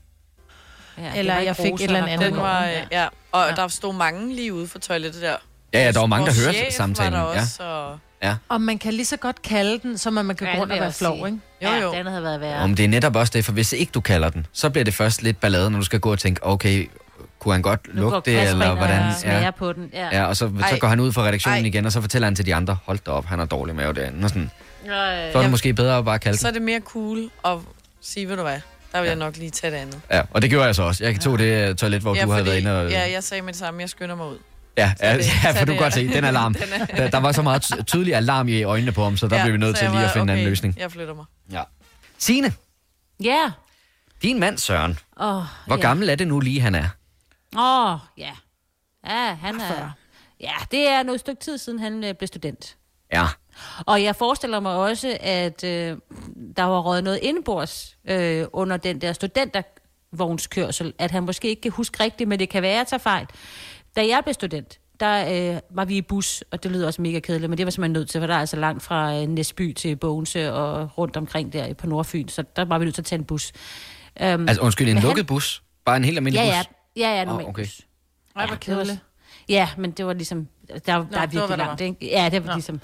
Ja, Eller jeg fik et eller andet. Den var, Ja. øh, ja. Og ja. der stod mange lige ude for toilettet der. ja, ja, der var mange, der hørte samtalen. Var der Ja. også, og... Ja. Og man kan lige så godt kalde den, som at man kan Ja, gå det rundt og være flov, ikke? Jo, jo. Ja, den havde været værre. Om det er netop også det, for hvis ikke du kalder den, så bliver det først lidt ballade, når du skal gå og tænke, okay, kunne han godt Nu lugte det, eller hvordan? smager på den, ja. ja og så, så går han ud fra redaktionen Ej. igen, og så fortæller han til de andre, hold da op, han har dårlig mave derinde. Og sådan. Nej. Så er det måske bedre at bare kalde Så er den. det mere cool at sige, ved du hvad, der vil jeg nok lige tage det andet. Ja, og det gjorde jeg så også. Jeg tog det øh, toilet, hvor ja, du havde fordi- været inde og... Ja, jeg sagde med det samme, jeg skynder mig ud. Ja, ja, det- ja for du kan godt se, den alarm. Den er- der, der var så meget ty- tydelig alarm i øjnene på ham, så der Ja, blev vi nødt til jeg lige at var, finde en anden okay, løsning. Jeg flytter mig. Ja. Signe, Ja. din mand Søren, Åh, hvor ja. gammel er det nu lige, han er? Åh, oh, ja. Ja, han er... Ja, det er noget stykke tid siden, han øh, blev student. Ja. Og jeg forestiller mig også, at øh, der var røget noget indenbords øh, under den der studentervognskørsel, at han måske ikke kan huske rigtigt, men det kan være, at jeg tager fejl. Da jeg blev student, der øh, var vi i bus, og det lyder også mega kedeligt, men det var simpelthen nødt til, for der er altså langt fra øh, Næsby til Bogense og rundt omkring der på Nordfyn, så der var vi nødt til at tage en bus. Um, Altså undskyld, en lukket bus? Bare en helt almindelig ja, bus? ja, ja, ja, Åh, normal okay. bus. Ej, hvor kedeligt. Ja, men det var ligesom... Der, der er det var, virkelig der langt, var. ikke? Ja, det var Nå. ligesom...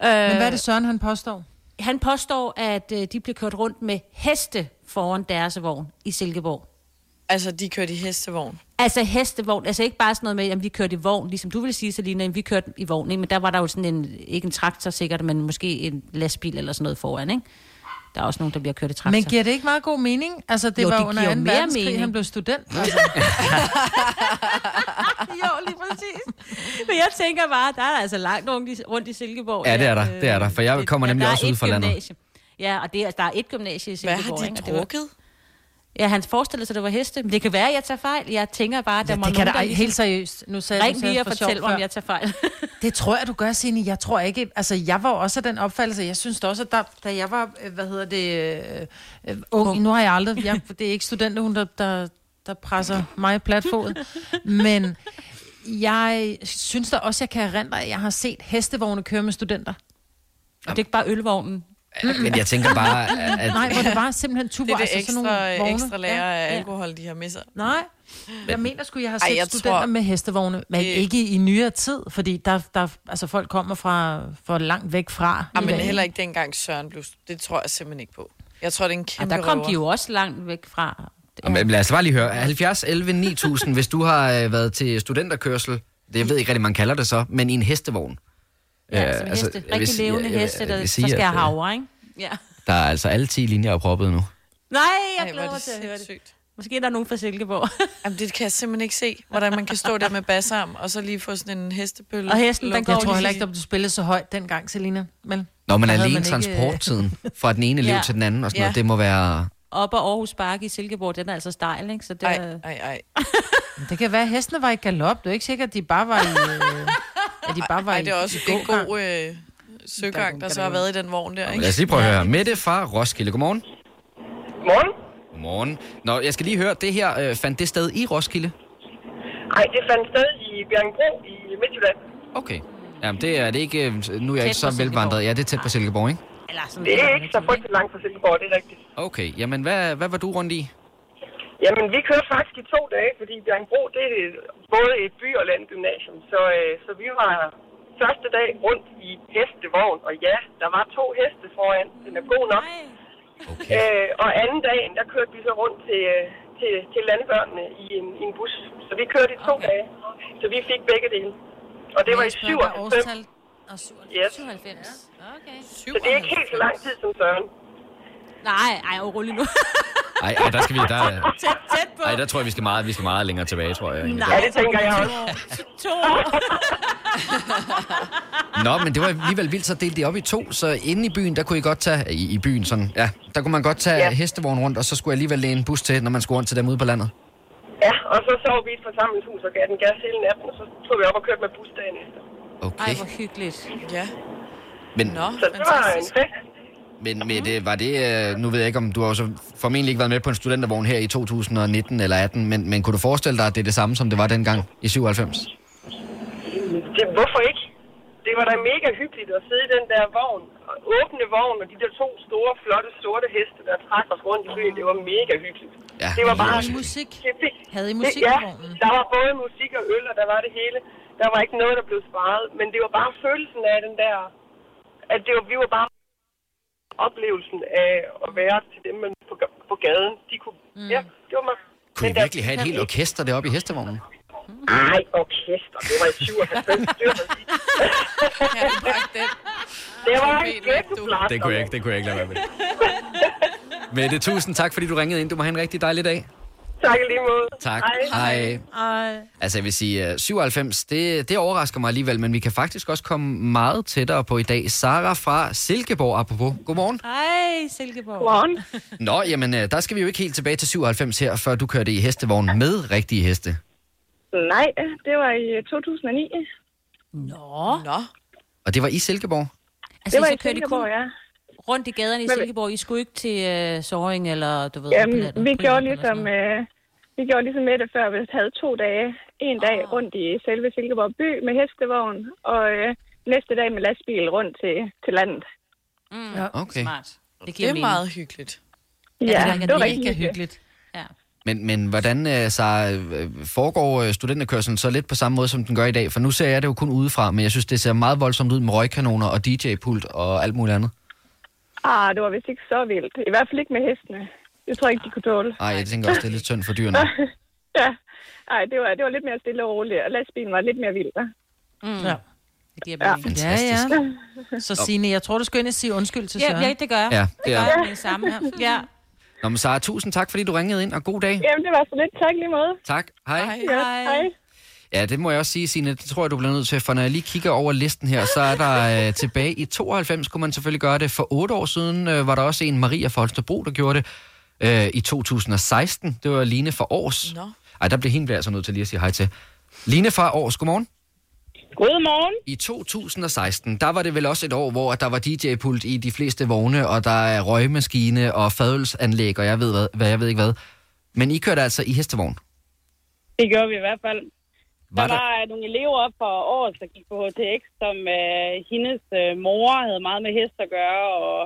Men hvad er det, Søren han påstår? Han påstår, at øh, de blev kørt rundt med heste foran deres vogn i Silkeborg. Altså, de kørte i hestevogn. Altså hestevogn, altså ikke bare sådan noget med, at vi kørte i vogn, ligesom du ville sige, Selina, at vi kørte i vogn, ikke? men der var der jo sådan en, ikke en traktor sikkert, men måske en lastbil eller sådan noget foran, ikke? Der er også nogen, der bliver kørt i traktor. Men giver det ikke meget god mening? Altså, det Jo, var det under giver 2. mere verdenskrig, mening. han blev student. Altså. jo, lige præcis. Men jeg tænker bare, der er altså langt rundt i, rundt i Silkeborg. Ja, det er der, det er der, for jeg kommer nemlig er også ud fra landet. gymnasie. Ja, og det er, der er et gymnasie i Hvad Silkeborg. har de drukket? Ja, han forestillede sig, at det var heste. Men det kan være, at jeg tager fejl. Jeg tænker bare, at der Ja, må det kan nogen, da der ej, helt seriøst. Nu sagde Ring lige og for fortæl om jeg tager fejl. Det tror jeg, du gør, Signe. Jeg tror ikke... Altså, jeg var også af den opfattelse. Jeg synes da også, at der, da jeg var, øh, hvad hedder det, øh, øh, ung, nu har jeg aldrig... Jeg, det er ikke studenterhund, der, der, der presser mig i platfod. Men jeg synes da også, jeg kan erindre, at jeg har set hestevogne køre med studenter. Og det er ikke bare ølvognen. Men jeg tænker bare, at... Nej, hvor det var simpelthen Det tuber, er det altså sådan nogle ekstra, lager Ja, af ja. alkohol, de har med sig. Nej, jeg mener sgu, jeg har Ej, set jeg studenter tror- med hestevogne, men Det- ikke i nyere tid, fordi der, der, altså folk kommer fra for langt væk fra. Ja, i men dag. heller ikke dengang Søren blev... Det tror jeg simpelthen ikke på. Jeg tror, det er en Og kæmpe der kom røver. de jo også langt væk fra. Men lad os bare lige høre. 70, 11, 9000, hvis du har øh, været til studenterkørsel, det jeg ved ikke rigtig, man kalder det så, men i en hestevogn. Ja, som altså, heste. jeg vil Rigtig sige- levende jeg- jeg- heste, jeg der vil så sige, skal at, have øh, havre, ikke? Ja. Der er altså alle 10 linjer oproppet nu. Nej, jeg Ej, glæder er mig det til at høre det. sindssygt. Måske er der nogen fra Silkeborg. Jamen, det kan jeg simpelthen ikke se, hvordan man kan stå der med bassarm, og så lige få sådan en hestepølle. Og hesten, den går Jeg tror heller ikke, der blev spillet så højt dengang, Selina. Men Nå, men der alene man ikke, øh, transporttiden fra den ene elev Ja. til den anden og sådan Ja. noget, det må være... Op ad Aarhus Bakke i Silkeborg, den er altså stejl, ikke? Så det Ej, ej, ej. Det kan være, at hestene var i galop. Det er ikke sikkert, at de bare var i... Øh, at de bare var Ej, det er også en god øh, søgang, der så har været i den vogn der, ikke? Lad os lige prøve at høre. Mette fra Roskilde, godmorgen. Morgen. Godmorgen. Nå, jeg skal lige høre, det her øh, fandt det sted i Roskilde? Ej, det fandt sted i Bjerringbro i Midtjylland. Okay. Jamen, det er det ikke... øh, Nu er jeg ikke så velvandret. Ja, det er tæt på Silkeborg, ikke? Eller sådan Det er ikke så frygteligt langt fra Silkeborg, det er rigtigt. Okay. Jamen, hvad, hvad var du rundt i? Jamen, vi kørte faktisk i to dage, fordi Bjerringbro, det er både et by- og landgymnasium. Så, øh, så vi var første dag rundt i hestevogn, og ja, der var to heste foran. Den er god nok. Okay. Øh, og anden dagen, der kørte vi så rundt til, øh, til, til landbørnene i en, i en bus. Så vi kørte i to okay. dage. Så vi fik begge dele. Og det var i 97. Yes. 97. Okay. Så det er ikke helt så lang tid som Søren. Nej, ej, rolig nu. Ej, ej, der skal vi... Der, tæt, tæt på. ej, der tror jeg, vi skal meget, vi skal meget længere tilbage, tror jeg. egentlig. Ja, det tænker jeg også. To. Nå, men det var alligevel vildt, så delte de op i to, så inde i byen, der kunne I godt tage, i, i byen sådan, ja, der kunne man godt tage ja. hestevogn rundt, og så skulle jeg alligevel læne en bus til, når man skulle rundt til dem ude på landet. Ja, og så sov vi i et forsamlingshus og gav den gas hele natten, og så tog vi op og kørte med bus dagen efter. Okay. Ej, hvor hyggeligt. Ja. Men, Nå, Så det var en fest. Men med det, var det, øh, nu ved jeg ikke, om du har så formentlig ikke været med på en studentervogn her i 2019 eller 18, men, men kunne du forestille dig, at det er det samme, som det var dengang i 97? Det, hvorfor ikke? Det var da mega hyggeligt at sidde i den der vogn. Og åbne vogn, og de der to store, flotte, sorte heste, der trak os rundt i byen. Det var mega hyggeligt. Ja, det var bare... Havde I musik? Det Havde I det, musik ja, der var både musik og øl, og der var det hele. Der var ikke noget, der blev sparet. Men det var bare følelsen af den der... At det var, vi var bare oplevelsen af at være til dem man på, på gaden. De kunne, mm. Ja, det var mig. Kunne I virkelig have et helt orkester deroppe i hestevognen? Ej, orkester. Det var i 97. Det var, det var en ghetto Det kunne jeg ikke, det kunne jeg ikke lade være med. Mette, tusind tak, fordi du ringede ind. Du må have en rigtig dejlig dag. Tak i lige måde. Tak. Hej. Hej. Ej. Altså, jeg vil sige, øh, 97, det, det overrasker mig alligevel, men vi kan faktisk også komme meget tættere på i dag. Sara fra Silkeborg, apropos. Godmorgen. Hej, Silkeborg. Godmorgen. Nå, jamen, øh, der skal vi jo ikke helt tilbage til 97 her, før du kørte i hestevogn med rigtige heste. Nej, det var i øh, 2009. Nå. Nå. Og det var i Silkeborg? Altså, Det var så i kørte I Silkeborg, ja. rundt i gaderne i Silkeborg. I skulle ikke til uh, Soring eller, du ved... Jamen, vi gjorde ligesom, øh, vi gjorde ligesom med det før. Vi havde to dage, en dag rundt i selve Silkeborg by med hestevogn, og øh, næste dag med lastbil rundt til, til landet. Mm, Ja. Okay. Smart. Det, Det giver er mening. meget hyggeligt. Ja, det, det var er rigtig mega hyggeligt. hyggeligt. Ja. Men, men hvordan øh, så, øh, foregår øh, studenterkørselen så lidt på samme måde, som den gør i dag? For nu ser jeg det jo kun udefra, men jeg synes, det ser meget voldsomt ud med røgkanoner og DJ-pult og alt muligt andet. Ah, det var vist ikke så vildt. I hvert fald ikke med hestene. Det tror jeg ikke, de kunne tåle. Ej, jeg tænker også, det er lidt synd for dyrene. ja, Ej, det var, det var lidt mere stille og roligt, og lastbilen var lidt mere vild. hva'? Mm. Ja. Det giver Ja. mening. Ja, ja. Så Signe, jeg tror, du skal ind og sige undskyld til Ja, Søren. ja, det gør jeg. Ja, det det gør er. jeg det samme her. Ja. Nå, men Sara, tusind tak, fordi du ringede ind, og god dag. Jamen, det var så lidt. Tak lige måde. Tak. Hej. Ja, hej. Ja, det må jeg også sige, Signe. Det tror jeg, du bliver nødt til, for når jeg lige kigger over listen her, så er der øh, tilbage i 92, kunne man selvfølgelig gøre det. For otte år siden øh, var der også en, Maria Folsterbro, der gjorde det. Øh, I 2016, det var Line for Års. Nå. Ej, der bliver hende bliver altså nødt til lige at sige hej til. Line fra Års, godmorgen. Godmorgen. I 2016, der var det vel også et år, hvor der var DJ-pult i de fleste vogne, og der er røgmaskine og fadelsanlæg, og jeg ved, hvad, hvad jeg ved ikke hvad. Men I kørte altså i hestevogn. Det gjorde vi i hvert fald. Var der der- var øh, nogle elever op for året, der gik på HTX, som øh, hendes øh, mor havde meget med hest at gøre, og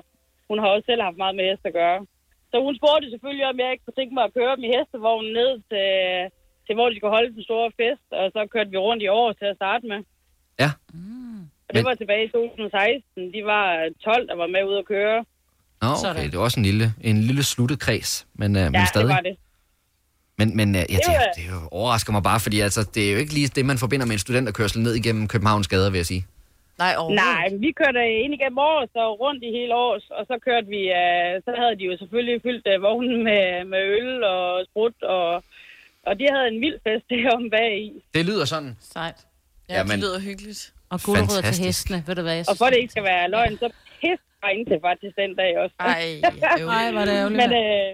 hun har også selv haft meget med hest at gøre. Så hun spurgte selvfølgelig, om jeg ikke kunne tænke mig at køre dem i hestevognen ned til, til hvor de skulle holde den store fest, og så kørte vi rundt i år til at starte med. Ja. Og det var tilbage i 2016. De var 12, der var med ud at køre. Nå, okay, det var også en lille, en lille sluttet kreds, men, øh, men ja, stadig. det var det. Men, men øh, ja, Det det, det, overrasker mig bare, fordi altså, det er jo ikke lige det, man forbinder med en studenterkørsel ned igennem Københavns gader, vil jeg sige. Nej, Nej, vi kørte ind igennem året, så rundt i hele års, og så kørte vi, øh, så havde de jo selvfølgelig fyldt øh, vognen med, med øl og sprut, og, og de havde en vild fest derom bag i. Det lyder sådan. Sejt. Ja, Jamen, det lyder hyggeligt. Og gulerødder til Fantastisk. hestene, ved du hvad? Jeg Og for det ikke skal være løgn, så pisse ind til faktisk den dag også. Ej, Ej, er det ærgerligt. men, øh,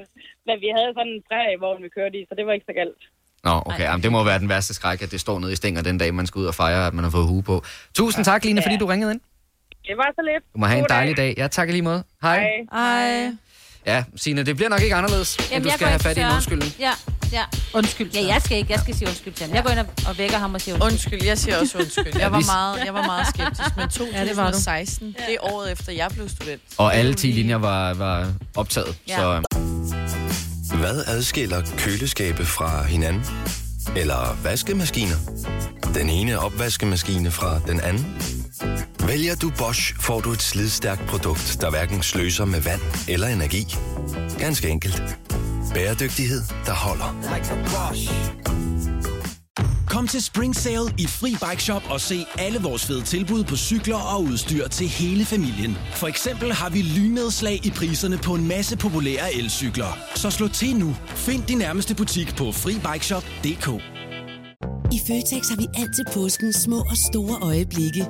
men vi havde sådan en træ, hvor vi kørte i, så det var ikke så galt. Nå, okay, jamen, det må være den værste skræk, at det står nede i stænger den dag, man skal ud og fejre, at man har fået hue på. Tusind tak, Line, fordi du ringede ind. Det var så lidt. Du må have en God dejlig dag. Ja, tak lige måde. Hej. Ej. Ja, Signe, det bliver nok ikke anderledes, end Jamen, du jeg skal have fat i en undskyldning. Ja, ja. Undskyld. Ja, jeg skal ikke. Jeg skal sige undskyld til ham. Jeg går ind og- og vækker ham og siger undskyld. Undskyld, jeg siger også undskyld. Jeg var meget, jeg var meget skeptisk, men Ja, det var du. 2016, det er året efter, jeg blev student. Og alle 10 linjer var, var optaget. Ja. Så hvad adskiller køleskabe fra hinanden? Eller vaskemaskiner? Den ene opvaskemaskine fra den anden? Vælger du Bosch, får du et slidstærkt produkt, der hverken sløser med vand eller energi. Ganske enkelt. Bæredygtighed, der holder. Kom til Spring Sale i Fri Bike Shop og se alle vores fede tilbud på cykler og udstyr til hele familien. For eksempel har vi lynedslag i priserne på en masse populære elcykler. Så slå til nu. Find din nærmeste butik på FriBikeShop.dk I Føtex har vi altid påskens små og store øjeblikke.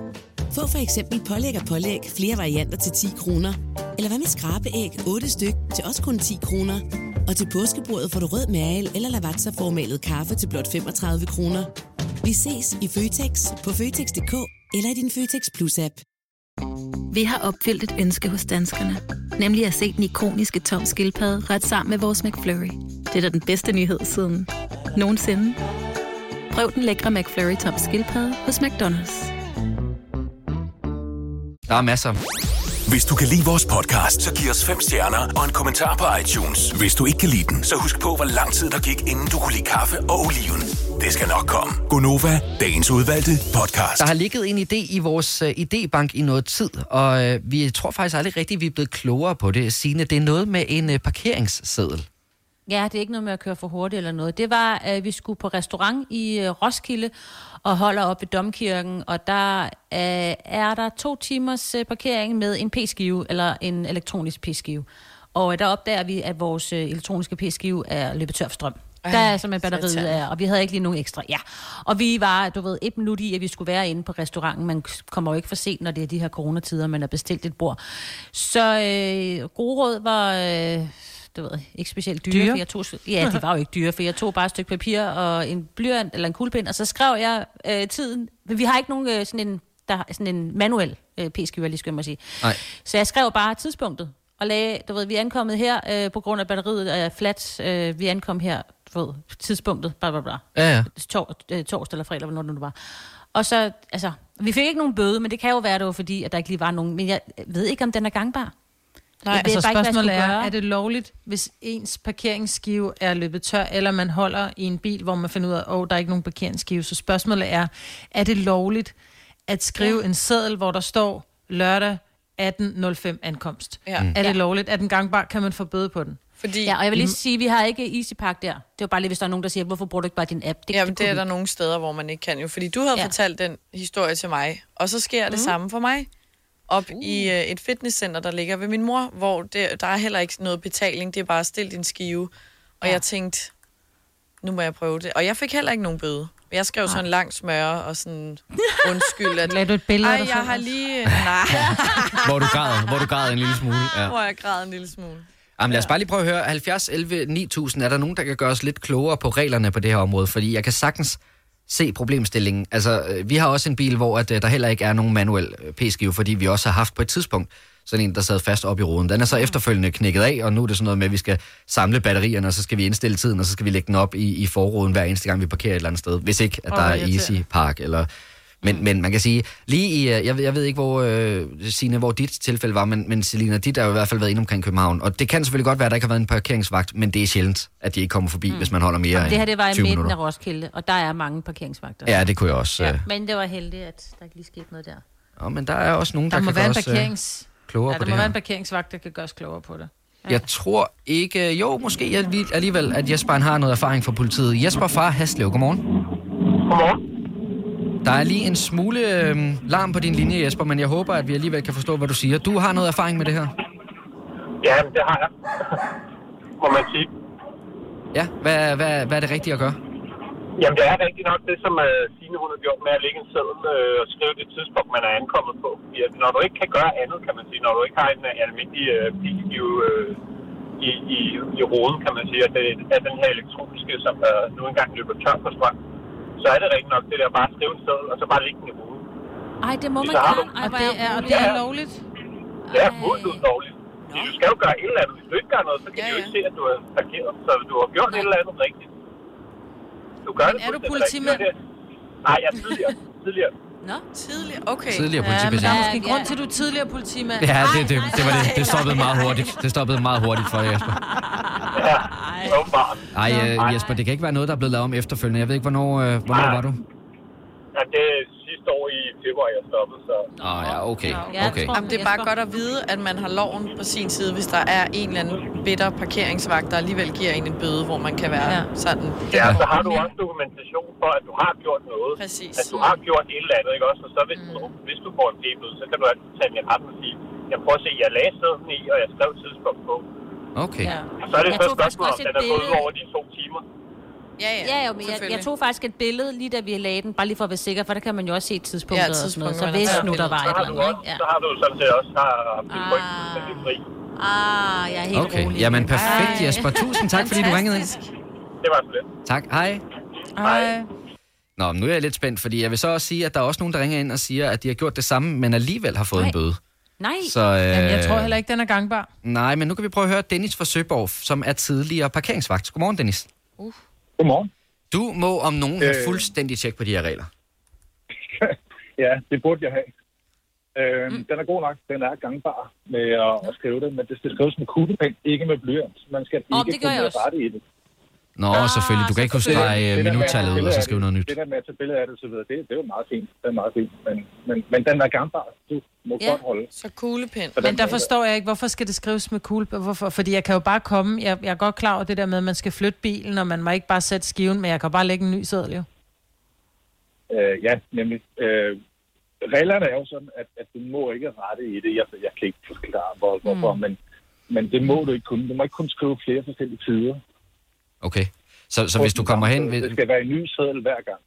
Få for eksempel pålæg og pålæg flere varianter til 10 kroner. Eller hvad med skrabeæg 8 styk til også kun 10 kroner. Og til påskebordet får du rød mal eller lavatserformalet kaffe til blot 35 kroner. Vi ses i Føtex på Føtex.dk eller i din Føtex Plus-app. Vi har opfyldt et ønske hos danskerne. Nemlig at se den ikoniske tom skildpadde ret sammen med vores McFlurry. Det er da den bedste nyhed siden nogensinde. Prøv den lækre McFlurry tom skildpadde hos McDonald's. der er masser. Hvis du kan lide vores podcast, så giv os fem stjerner og en kommentar på iTunes. Hvis du ikke kan lide den, så husk på, hvor lang tid der gik, inden du kunne lide kaffe og oliven. Det skal nok komme. Gonova, dagens udvalgte podcast. Der har ligget en idé i vores øh, idébank i noget tid, og øh, vi tror faktisk aldrig rigtigt, vi er blevet klogere på det. Signe, det er noget med en øh, parkeringsseddel. Ja, det er ikke noget med at køre for hurtigt eller noget. Det var, at vi skulle på restaurant i øh, Roskilde og holder op ved Domkirken, og der øh, er der to timers øh, parkering med en p-skive, eller en elektronisk p-skive. Og øh, der opdager vi, at vores øh, elektroniske p-skive er løbet tør for strøm. Ej, Der er simpelthen batteriet er, og vi havde ikke lige nogen ekstra. Ja, og vi var, du ved, et minut i, at vi skulle være inde på restauranten. Man kommer jo ikke for sent, når det er de her coronatider, man har bestilt et bord. Så øh, gode råd var, øh, du ved, ikke specielt dyre. Dyre? For jeg tog, ja, de var jo ikke dyre, for jeg tog bare et stykke papir og en blyant eller en kuglepind, og så skrev jeg øh, tiden. Men vi har ikke nogen øh, sådan en, der, sådan en manuel øh, p-skiver, lige skal jeg sige. Nej. Så jeg skrev bare tidspunktet, og lagde, du ved, vi er ankommet her øh, på grund af batteriet er flat. Øh, vi ankom her, du ved, tidspunktet, bla bla bla. Ja, ja. Tor, øh, torsdag eller fredag, hvornår det nu var. Og så, altså, vi fik ikke nogen bøde, men det kan jo være, det var fordi, at der ikke lige var nogen. Men jeg ved ikke, om den er gangbar. Nej, Jeg altså bare ikke, spørgsmålet skulle er, gøre. er det lovligt, hvis ens parkeringsskive er løbet tør, eller man holder i en bil, hvor man finder ud af, at oh, der er ikke nogen parkeringsskive. Så spørgsmålet er, er det lovligt at skrive ja. en seddel, hvor der står lørdag 18.05 ankomst? Ja. Er det Ja. lovligt? Er den gangbar? Kan man få bøde på den? Fordi, Ja, og jeg vil lige sige, at vi har ikke EasyPark der. Det var bare lige, hvis der er nogen, der siger, hvorfor bruger du ikke bare din app? Det, Jamen, det kunne er der ikke. nogle steder, hvor man ikke kan jo. Fordi du havde Ja. ja. fortalt den historie til mig, og så sker det Mhm. samme for mig. Op uh. i uh, et fitnesscenter, der ligger ved min mor, hvor det, der er heller ikke noget betaling, det er bare stil din skive. Og Ja. jeg tænkte, nu må jeg prøve det. Og jeg fik heller ikke nogen bøde. Jeg skrev sådan en lang smøre og sådan undskyld. At, Lagde du et billede af Ej, dig jeg har også? lige... Nej, Hvor du græd, hvor du græd en lille smule. Ja. hvor jeg græd en lille smule. Jamen, lad os bare lige prøve at høre. 70, 11, 9000. Er der nogen, der kan gøre os lidt klogere på reglerne på det her område? Fordi jeg kan sagtens se problemstillingen. Altså, øh, vi har også en bil, hvor at, øh, der heller ikke er nogen manuel øh, p-skive, fordi vi også har haft på et tidspunkt sådan en, der sad fast op i ruden. Den er så efterfølgende knækket af, og nu er det sådan noget med, at vi skal samle batterierne, og så skal vi indstille tiden, og så skal vi lægge den op i, i forruden hver eneste gang, vi parkerer et eller andet sted. Hvis ikke, at der er. Easy Park, eller... Men, men man kan sige, lige i, øh, jeg, ved- jeg ved ikke, hvor, øh, Signe, hvor dit tilfælde var, men, men Selina, dit har jo i hvert fald været inde omkring København. Og det kan selvfølgelig godt være, at der ikke har været en parkeringsvagt, men det er sjældent, at de ikke kommer forbi, mm. hvis man holder mere Jamen, det her end det var i 20 midten minutter. af Roskilde, og der er mange parkeringsvagter. Ja, det kunne jeg også. Ja. Øh. Men det var heldigt, at der ikke lige skete noget der. Ja, men der er også nogen, der, Der må kan være gøre en os øh, parkerings... klogere Ja, på der det må være her. en parkeringsvagt, der kan gøre os klogere på det. Jeg tror ikke... Jo, måske alli- alligevel, at Jesper han har noget erfaring fra politiet. Jesper fra Haslev, godmorgen. Godmorgen. Der er lige en smule øh, larm på din linje, Jesper, men jeg håber, at vi alligevel kan forstå, hvad du siger. Du har noget erfaring med det her. Ja, det har jeg. Må man sige. Ja, hvad, hvad, hvad er det rigtige at gøre? Jamen, det er rigtigt nok det, som uh, Signe hun har gjort med at lægge en seddel øh, og skrive det tidspunkt, man er ankommet på. Ja, når du ikke kan gøre andet, kan man sige, når du ikke har en, uh, almindelig uh, bilskive uh, i, i, i roden, kan man sige, at det er den her elektroniske, som uh, nu engang løber tør for strøm, så er det rigtigt nok det der bare at skrive en seddel, og så bare lægge den i roden. Ej, det må man Så gerne. Ej, Og det er, og det er Ja. lovligt? Det er fuldt ud lovligt. Fordi Du skal jo gøre et eller andet. Hvis du ikke gør noget, så kan ja, de jo ikke se, at du er parkeret. Så du har gjort et eller andet rigtigt. Du gør det er du politimand? Nej, jeg er tidligere. tidligere. Nå? Tidligere? Okay. Tidligere Ja, men der politibetjent. er måske en grund til, at du er tidligere politimand. Ja, det, det, det, var det. Det stoppede meget hurtigt. Det stoppede meget hurtigt for Jesper. Ja, åbenbart. Ej, øh, Jesper, det kan ikke være noget, der er blevet lavet om efterfølgende. Jeg ved ikke, hvornår, øh, hvornår Nej. var du? Ja, det er sidste år i februar, jeg stoppede, så... Oh, ja, okay. Ja, okay. tror- Jamen, det er bare godt at vide, at man har loven på sin side, hvis der er en eller anden bitter parkeringsvagt, der alligevel giver en en bøde, hvor man kan være Ja. sådan. Ja, så har du også dokumentation for, at du har gjort noget. Præcis. At du har gjort et eller andet, ikke også? Og så hvis, du, hvis du får en p-bøde, så kan du altid tage den i retten og sige, jeg prøver at se, jeg lagde sæden i, og jeg skrev tidspunkt på. Okay. Ja. Og så er det Jeg så spørgsmål, om den er gået over de to timer. Ja, ja, Ja, jo, men jeg, jeg tog faktisk et billede, lige da vi lagde den, bare lige for at være sikker, for der kan man jo også se tidspunktet Ja, og sådan noget. tidspunktet, Så hvis nu der var Så et har, eller du andet, ikke? Ja. så har du sådan set også har haft din Ah. fuldstændig fri. Ah, jeg er helt Okay, rolig. jamen perfekt, Ej. Jesper. Tusind tak, fordi du ringede ind. Det var så lidt. Tak, hej. Ej. Nå, nu er jeg lidt spændt, fordi jeg vil så også sige, at der er også nogen, der ringer ind og siger, at de har gjort det samme, men alligevel har fået Nej. en bøde. Nej. Så, øh, Jamen, jeg tror heller ikke, den er gangbar. Nej, men nu kan vi prøve at høre Dennis fra Søborg, som er tidligere parkeringsvagt. Godmorgen, Dennis. Godmorgen. Du må om nogen have Øh. fuldstændig tjek på de her regler. Ja, det burde jeg have. Øh, mm. Den er god nok. Den er gangbar med at, at skrive det, men det skal skrives med kuglepen, ikke med blyant. Man skal Åh, ikke kunne rette i det. Nå, selvfølgelig. Du kan ikke huske strege øh, minuttallet ud og så skrive det- noget nyt. Det der med at tage billeder af det, så videre, det, det er jo meget fint. Det er meget fint. Men, men, men den er gambar. Du må Ja. godt holde. Så kuglepind. Men der forstår jeg ikke, hvorfor skal det skrives med kugle? Hvorfor? Fordi jeg kan jo bare komme, jeg, jeg er godt klar over det der med, at man skal flytte bilen, og man må ikke bare sætte skiven, men jeg kan bare lægge en ny seddel jo. Øh, ja, nemlig. Øh, reglerne er jo sådan, at, at du må ikke rette i det. Jeg, jeg kan ikke forklare, hvor, hvorfor, Mm. men, men det må du ikke kunne. Du må ikke kun skrive flere forskellige tider. Okay. Så, så hvis du kommer hen... Det skal være en ny seddel hver gang.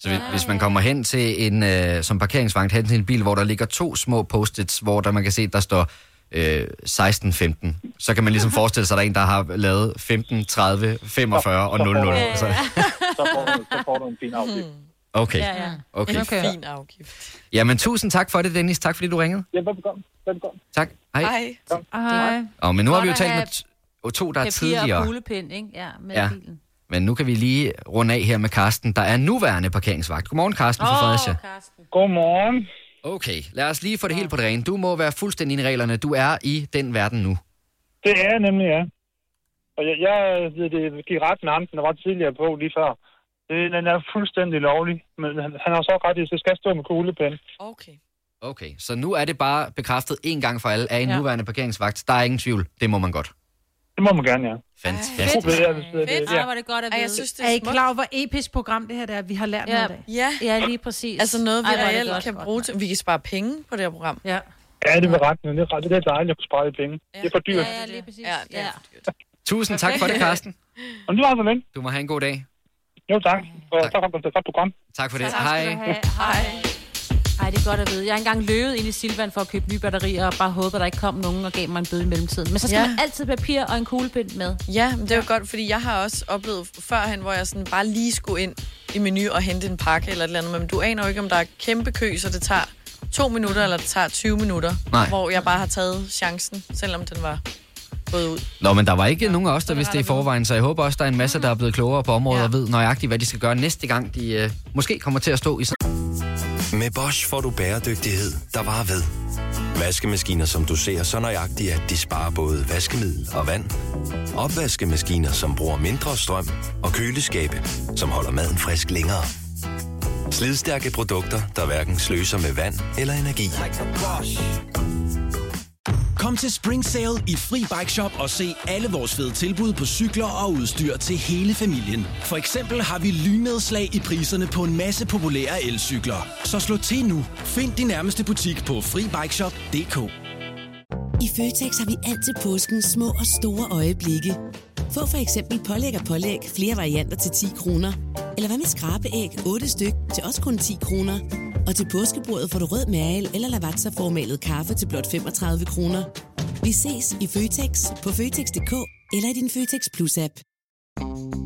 Så hvis, hvis man kommer hen til en, øh, som parkeringsvagt, hen til en bil, hvor der ligger to små post-its, hvor der man kan se, der står øh, 16-15, så kan man ligesom forestille sig, at der er en, der har lavet 15, 30, 45 og 00. Så, Så får du, så får du en fin afgift. okay. Ja, ja. Okay. En fin afgift. Jamen, tusind tak for det, Dennis. Tak, fordi du ringede. Ja, velbekomme. velbekomme. Tak. Hej. Hej. Hej. Og, men nu har vi jo talt med to, der er Papir tidligere. og kuglepind, ikke? Ja, med Ja. bilen. Men nu kan vi lige runde af her med Karsten, der er nuværende parkeringsvagt. Godmorgen, Karsten fra Åh, Fredericia. Godmorgen. Okay, lad os lige få det helt på det rene. Du må være fuldstændig i reglerne. Du er i den verden nu. Det er jeg nemlig, ja. Og jeg, jeg ved det, gik ret med ham, der var tidligere på lige før. Det, den er fuldstændig lovlig, men han, han har så ret i, at det skal stå med kuglepen. Okay. Okay, så nu er det bare bekræftet en gang for alle af en Ja. nuværende parkeringsvagt. Der er ingen tvivl. Det må man godt. Det må man gerne, ja. Fantastisk. Fedt. Ja, Fedt. ja. Hvor er det godt at Ej, vide. jeg synes, det Er er I klar over, hvor episk program det her er? Vi har lært Ja. noget af. Ja, Ja, lige præcis. altså noget, vi Ej, reelt godt. kan bruge til. Vi kan spare penge på det her program. Ja. Ja, det er ret, det er, ret- det er dejligt at kunne spare lidt penge. Det er for dyrt. Ja, ja, lige præcis. Ja, det er Ja. for dyrt. Tusind tak for det, Karsten. Og det var så vel. Du må have en god dag. Jo, tak. Og tak for et godt program. Tak for det. Tak Hej. du. Hej. Ej, det er godt at vide. Jeg har engang løbet ind i Silvan for at købe nye batterier, og bare håbet, at der ikke kom nogen og gav mig en bøde i mellemtiden. Men så skal Ja. ja. man altid papir og en kuglepind med. Ja, men det er jo godt, fordi jeg har også oplevet førhen, hvor jeg sådan bare lige skulle ind i menu og hente en pakke eller et eller andet, men du aner jo ikke, om der er kæmpe kø, så det tager to minutter, eller det tager 20 minutter, Nej. hvor jeg bare har taget chancen, selvom den var gået ud. Nå, men der var ikke nogen af os, der vidste det i forvejen, så jeg håber også, der er en masse, der er blevet klogere på området og ved nøjagtigt, hvad de skal gøre næste gang, de øh, måske kommer til at stå i sådan med Bosch får du bæredygtighed, der varer ved. Vaskemaskiner, som du ser så nøjagtigt, at de sparer både vaskemiddel og vand. Opvaskemaskiner, som bruger mindre strøm. Og køleskabe, som holder maden frisk længere. Slidstærke produkter, der hverken sløser med vand eller energi. Kom til Spring Sale i Fri Bike Shop og se alle vores fede tilbud på cykler og udstyr til hele familien. For eksempel har vi lynnedslag i priserne på en masse populære elcykler. Så slå til nu. Find din nærmeste butik på FriBikeShop.dk. I Føtex har vi altid påsken små og store øjeblikke. Få for eksempel pålæg og pålæg flere varianter til 10 kroner. Eller hvad med skrabeæg 8 styk til også kun 10 kroner. Og til påskebordet får du rød mal eller lavatserformalet kaffe til blot 35 kroner. Vi ses i Føtex på Føtex.dk eller i din Føtex Plus-app.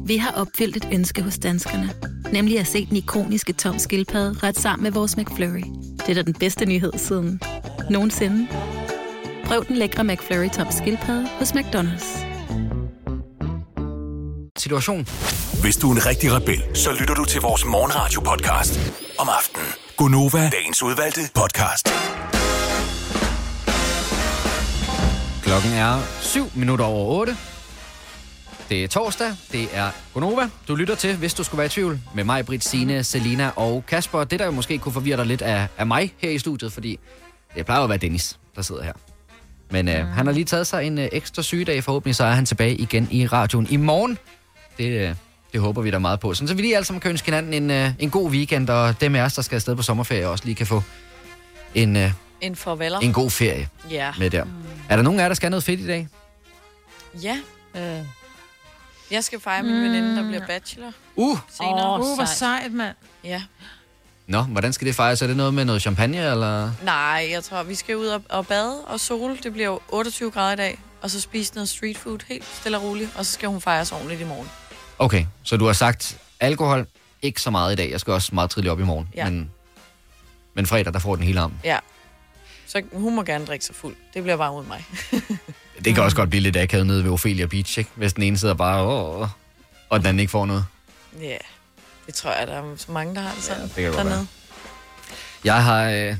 Vi har opfyldt et ønske hos danskerne. Nemlig at se den ikoniske tom skildpadde ret sammen med vores McFlurry. Det er da den bedste nyhed siden nogensinde. Prøv den lækre McFlurry tom skildpadde hos McDonald's. situation. Hvis du er en rigtig rebel, så lytter du til vores morgenradio-podcast om aftenen. Gunova, dagens udvalgte podcast. Klokken er 7 minutter over 8. Det er torsdag, det er Gonova. Du lytter til, hvis du skulle være i tvivl, med mig, Britt, Signe, Selina og Kasper. Det, der jo måske kunne forvirre dig lidt, er, er mig her i studiet, fordi det plejer jo at være Dennis, der sidder her. Men øh, han har lige taget sig en øh, ekstra sygedag. Forhåbentlig så er han tilbage igen i radioen i morgen. Det, øh, det håber vi da meget på. Sådan, så vi lige alle sammen kan ønske hinanden en, øh, en god weekend, og dem af os, der skal afsted på sommerferie, også lige kan få en, øh, En farveler. en god ferie Ja. med der. Er der nogen af jer, der skal noget fedt i dag? Ja. Øh. Jeg skal fejre min veninde, der bliver bachelor. Uh! Senere. Åh, uh, hvor sejt, mand. Ja. Nå, hvordan skal det fejres? Er det noget med noget champagne, eller? Nej, jeg tror, vi skal ud og, og bade og sole. Det bliver jo 28 grader i dag. Og så spise noget street food helt stille og roligt. Og så skal hun fejres ordentligt i morgen. Okay, så du har sagt alkohol, ikke så meget i dag. Jeg skal også meget tidligt op i morgen. Ja. Men, men fredag, der får den hele arm. Ja. Så hun må gerne drikke sig fuld. Det bliver bare ud mig. Det kan også godt blive lidt akavet nede ved Ophelia Beach, ikke? Hvis den ene sidder bare, åh, og den anden ikke får noget. Ja, det tror jeg, der er så mange, der har det sådan. det kan godt dernede. være. Jeg har, øh,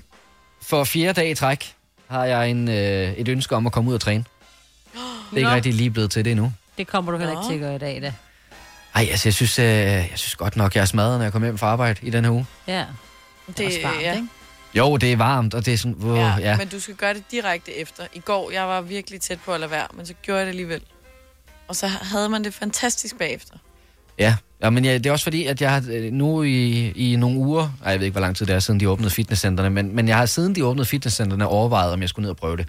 for fjerde dag i træk, har jeg en, øh, et ønske om at komme ud og træne. Det er ikke Nå. rigtig lige blevet til det endnu. Det kommer du heller ikke til at gøre i dag, da. Ej, altså, jeg synes, øh, jeg synes godt nok, jeg er smadret, når jeg kommer hjem fra arbejde i den her uge. Ja. Det, også varmt, ja. ikke? Jo, det er varmt, og det er sådan... Uh, ja, ja. Men du skal gøre det direkte efter. I går, jeg var virkelig tæt på at lade være, men så gjorde jeg det alligevel. Og så havde man det fantastisk bagefter. Ja, ja men ja, det er også fordi, at jeg har øh, nu i, i nogle uger, ej, jeg ved ikke, hvor lang tid det er, siden de åbnede fitnesscentrene, men, men jeg har siden de åbnede fitnesscentrene overvejet, om jeg skulle ned og prøve det.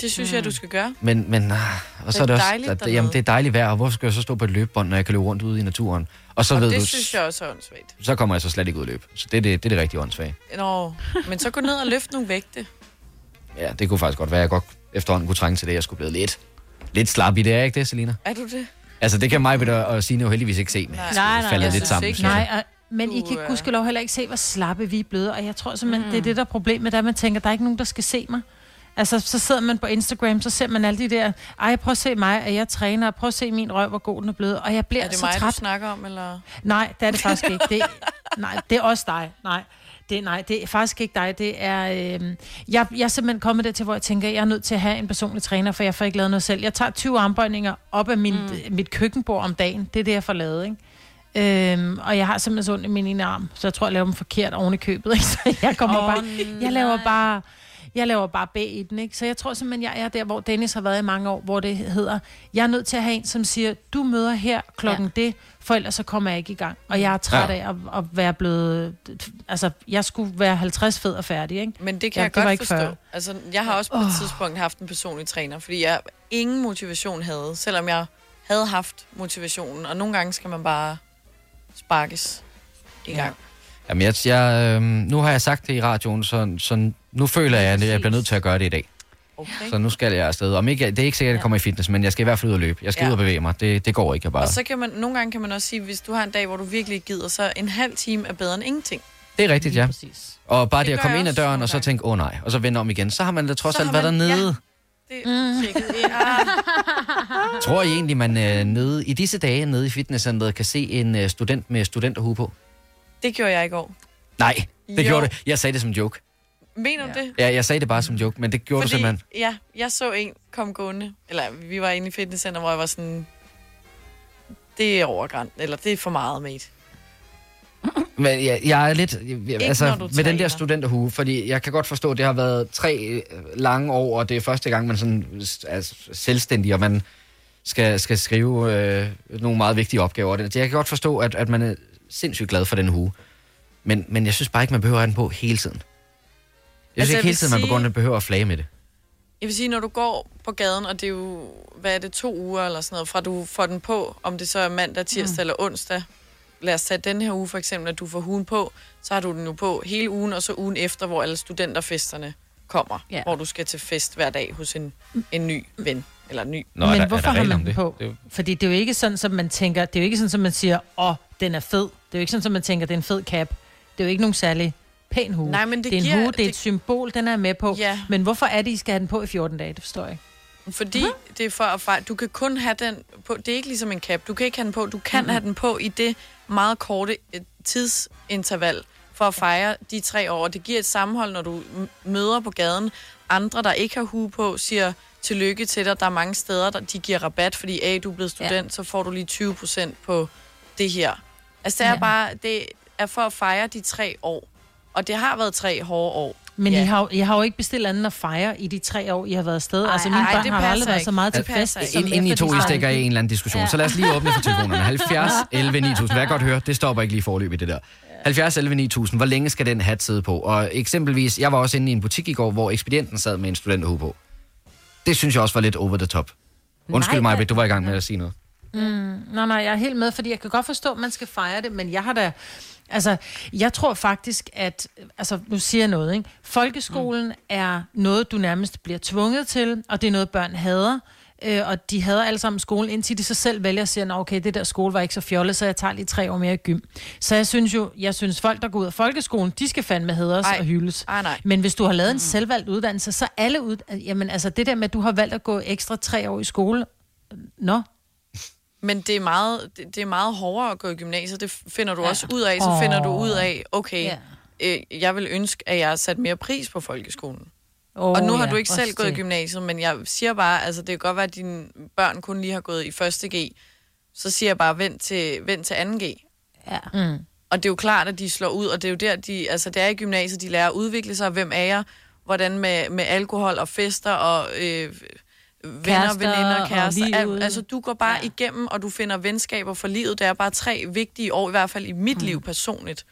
Det synes mm. jeg, du skal gøre. Men, men ah, og så Det er er det også, dejligt at, dernede. jamen, det er dejligt vejr, og hvorfor skal jeg så stå på et løbebånd, når jeg kan løbe rundt ude i naturen? Og så og ved det du, synes jeg også er åndssvagt. så kommer jeg så slet ikke ud at løbe. Så det er det, det, er det rigtige åndssvage. Nå, men så gå ned og løft nogle vægte. Ja, det kunne faktisk godt være, at jeg godt efterhånden kunne trænge til det. Jeg skulle blive lidt, lidt slap i det, er ikke det, Selina? Er du det? Altså, det kan mig og, og Signe jo heldigvis ikke se, men Nej, jeg nej, faldet jeg lidt sammen. ikke. Nej, og, men I kan gudskelov heller ikke se, hvor slappe vi er blevet. Og jeg tror simpelthen, mm. det er Mm. det, der er problemet, at man tænker, der er ikke nogen, der skal se mig. Altså, så sidder man på Instagram, så ser man alle de der, ej, prøv at se mig, at jeg træner, prøv at se min røv, hvor god den er blevet. Og jeg bliver Er det så mig, træt. du snakker om, eller? Nej, det er det faktisk ikke. Det, nej, det er også dig. Nej. Det, nej, det er faktisk ikke dig. Det er, øh, jeg, jeg er simpelthen kommet der til, hvor jeg tænker, jeg er nødt til at have en personlig træner, for jeg får ikke lavet noget selv. Jeg tager 20 armbøjninger op af min, mm. mit køkkenbord om dagen. Det er det, jeg får lavet, ikke? Øhm, og jeg har simpelthen så ondt i min ene arm, så jeg tror, jeg laver dem forkert oven i købet. Ikke? Så jeg kommer oh, bare, jeg laver bare, jeg laver bare B i den, ikke? Så jeg tror simpelthen, jeg er der, hvor Dennis har været i mange år, hvor det hedder, jeg er nødt til at have en, som siger, du møder her klokken ja. det, for ellers så kommer jeg ikke i gang. Og jeg er træt Ja. ja. af at, at, være blevet, altså, jeg skulle være 50 fed og færdig, ikke? Men det kan ja, jeg det var godt ikke forstå. før. Altså, jeg har også på et tidspunkt haft en personlig træner, fordi jeg ingen motivation havde, selvom jeg havde haft motivationen. Og nogle gange skal man bare sparkes i gang. Jamen, jeg, jeg, øh, nu har jeg sagt det i radioen, så, så nu føler jeg, at jeg bliver nødt til at gøre det i dag. Okay. Så nu skal jeg afsted. Om ikke, det er ikke sikkert, at jeg kommer i fitness, men jeg skal i hvert fald ud og løbe. Jeg skal Ja. ud og bevæge mig. Det, det går ikke jeg bare. Og så kan man, nogle gange kan man også sige, hvis du har en dag, hvor du virkelig gider, så en halv time er bedre end ingenting. Det er rigtigt, ja. Og bare det, Det at komme ind ad døren, og så tænke, åh oh, nej, og så vende om igen. Så har man da trods Så alt været man- dernede. Det mm. Ja. Tror I egentlig, man øh, nede, i disse dage nede i fitnesscenteret kan se en øh, student med studenterhue på? Det gjorde jeg i går. Nej, det Jo. gjorde det. Jeg sagde det som joke. Mener du det? Ja, jeg sagde det bare som joke, men det gjorde Fordi, du simpelthen. Ja, jeg så en komme gående, eller vi var inde i fitnesscenter, hvor jeg var sådan, det er overgrænsen, eller det er for meget, mate. Men jeg, jeg er lidt... Jeg, altså, med den der studenterhue, fordi jeg kan godt forstå, at det har været tre øh, lange år, og det er første gang, man sådan er selvstændig, og man skal, skal skrive øh, nogle meget vigtige opgaver. Det- Jeg kan godt forstå, at, at man er sindssygt glad for den hue. Men, men jeg synes bare ikke, man behøver at have den på hele tiden. Jeg synes Altså, ikke jeg hele tiden, man sige- begynder at behøve at flage med det. Jeg vil sige, når du går på gaden, og det er jo, hvad er det, to uger eller sådan noget, fra du får den på, om det så er mandag, tirsdag mm. eller onsdag. Lad os tage den her uge for eksempel, at du får huen på, så har du den jo på hele ugen, og så ugen efter, hvor alle studenterfesterne kommer, ja. hvor du skal til fest hver dag hos en, en ny ven, eller ny. Nå, Men hvorfor har man den på? Fordi det er jo ikke sådan, som man tænker, det er jo ikke sådan, som man siger, åh, oh, den er fed. Det er jo ikke sådan, som man tænker, det er en fed cap. Det er jo ikke nogen særlig pæn hue. Nej, men det det er en giver- hue, det er et det- symbol, den er med på. Ja. Men hvorfor er det, I skal have den på i 14 dage? Det forstår jeg ikke. Fordi mm-hmm. det er for at fejre. Du kan kun have den på. Det er ikke ligesom en cap. Du kan ikke have den på. Du kan mm-hmm. have den på i det meget korte øh, tidsinterval for at fejre de tre år. Og Det giver et sammenhold, når du møder på gaden. Andre, der ikke har hue på, siger tillykke til dig. Der er mange steder, der de giver rabat, fordi A, du er blevet student, ja. så får du lige 20 procent på det her. Altså det er Ja. bare, det er for at fejre de tre år. Og det har været tre hårde år. Men ja. I, har, jo- I har jo ikke bestilt andet at fejre i de tre år, I har været afsted. Ej, altså, mine ej, børn det har aldrig været så meget til fest. passer som Ind, inden I to I stikker i en eller anden diskussion, Ja. så lad os lige åbne for telefonerne. 70 11 9000. Hvad jeg godt høre, det stopper ikke lige forløb i det der. 70 11 9000. Hvor længe skal den hat sidde på? Og eksempelvis, jeg var også inde i en butik i går, hvor ekspedienten sad med en studenterhue på. Det synes jeg også var lidt over the top. Undskyld Nej, mig, du var i gang med at sige noget. Mm, nej, nej, jeg er helt med, fordi jeg kan godt forstå, at man skal fejre det, men jeg har da... Altså, jeg tror faktisk, at... Altså, nu siger jeg noget, ikke? Folkeskolen mm. er noget, du nærmest bliver tvunget til, og det er noget, børn hader. Øh, og de hader alle sammen skolen, indtil de så selv vælger at sige, "Nå, okay, det der skole var ikke så fjollet, så jeg tager lige tre år mere i gym. Så jeg synes jo, jeg synes folk, der går ud af folkeskolen, de skal fandme hædres Ej. og hyldes. Ej, nej. Men hvis du har lavet en selvvalgt uddannelse, så alle ud... Jamen, altså det der med, at du har valgt at gå ekstra tre år i skole, nå, Men det er, meget, det, er meget hårdere at gå i gymnasiet. Det finder du Ja. også ud af. Så finder du ud af, okay, ja. øh, jeg vil ønske, at jeg har sat mere pris på folkeskolen. Oh, og nu har ja, du ikke også selv gået i det. gymnasiet, men jeg siger bare, altså det kan godt være, at dine børn kun lige har gået i første G. så siger jeg bare, vent til, vent til 2G. Ja. Mm. Og det er jo klart, at de slår ud, og det er jo der, de, altså det er i gymnasiet, de lærer at udvikle sig, hvem er jeg, hvordan med, med alkohol og fester og øh, venner, Kærester veninder, og kærester. Al, livet. altså du går bare ja. igennem, og du finder venskaber for livet. Det er bare tre vigtige år, i hvert fald i mit mm. liv personligt.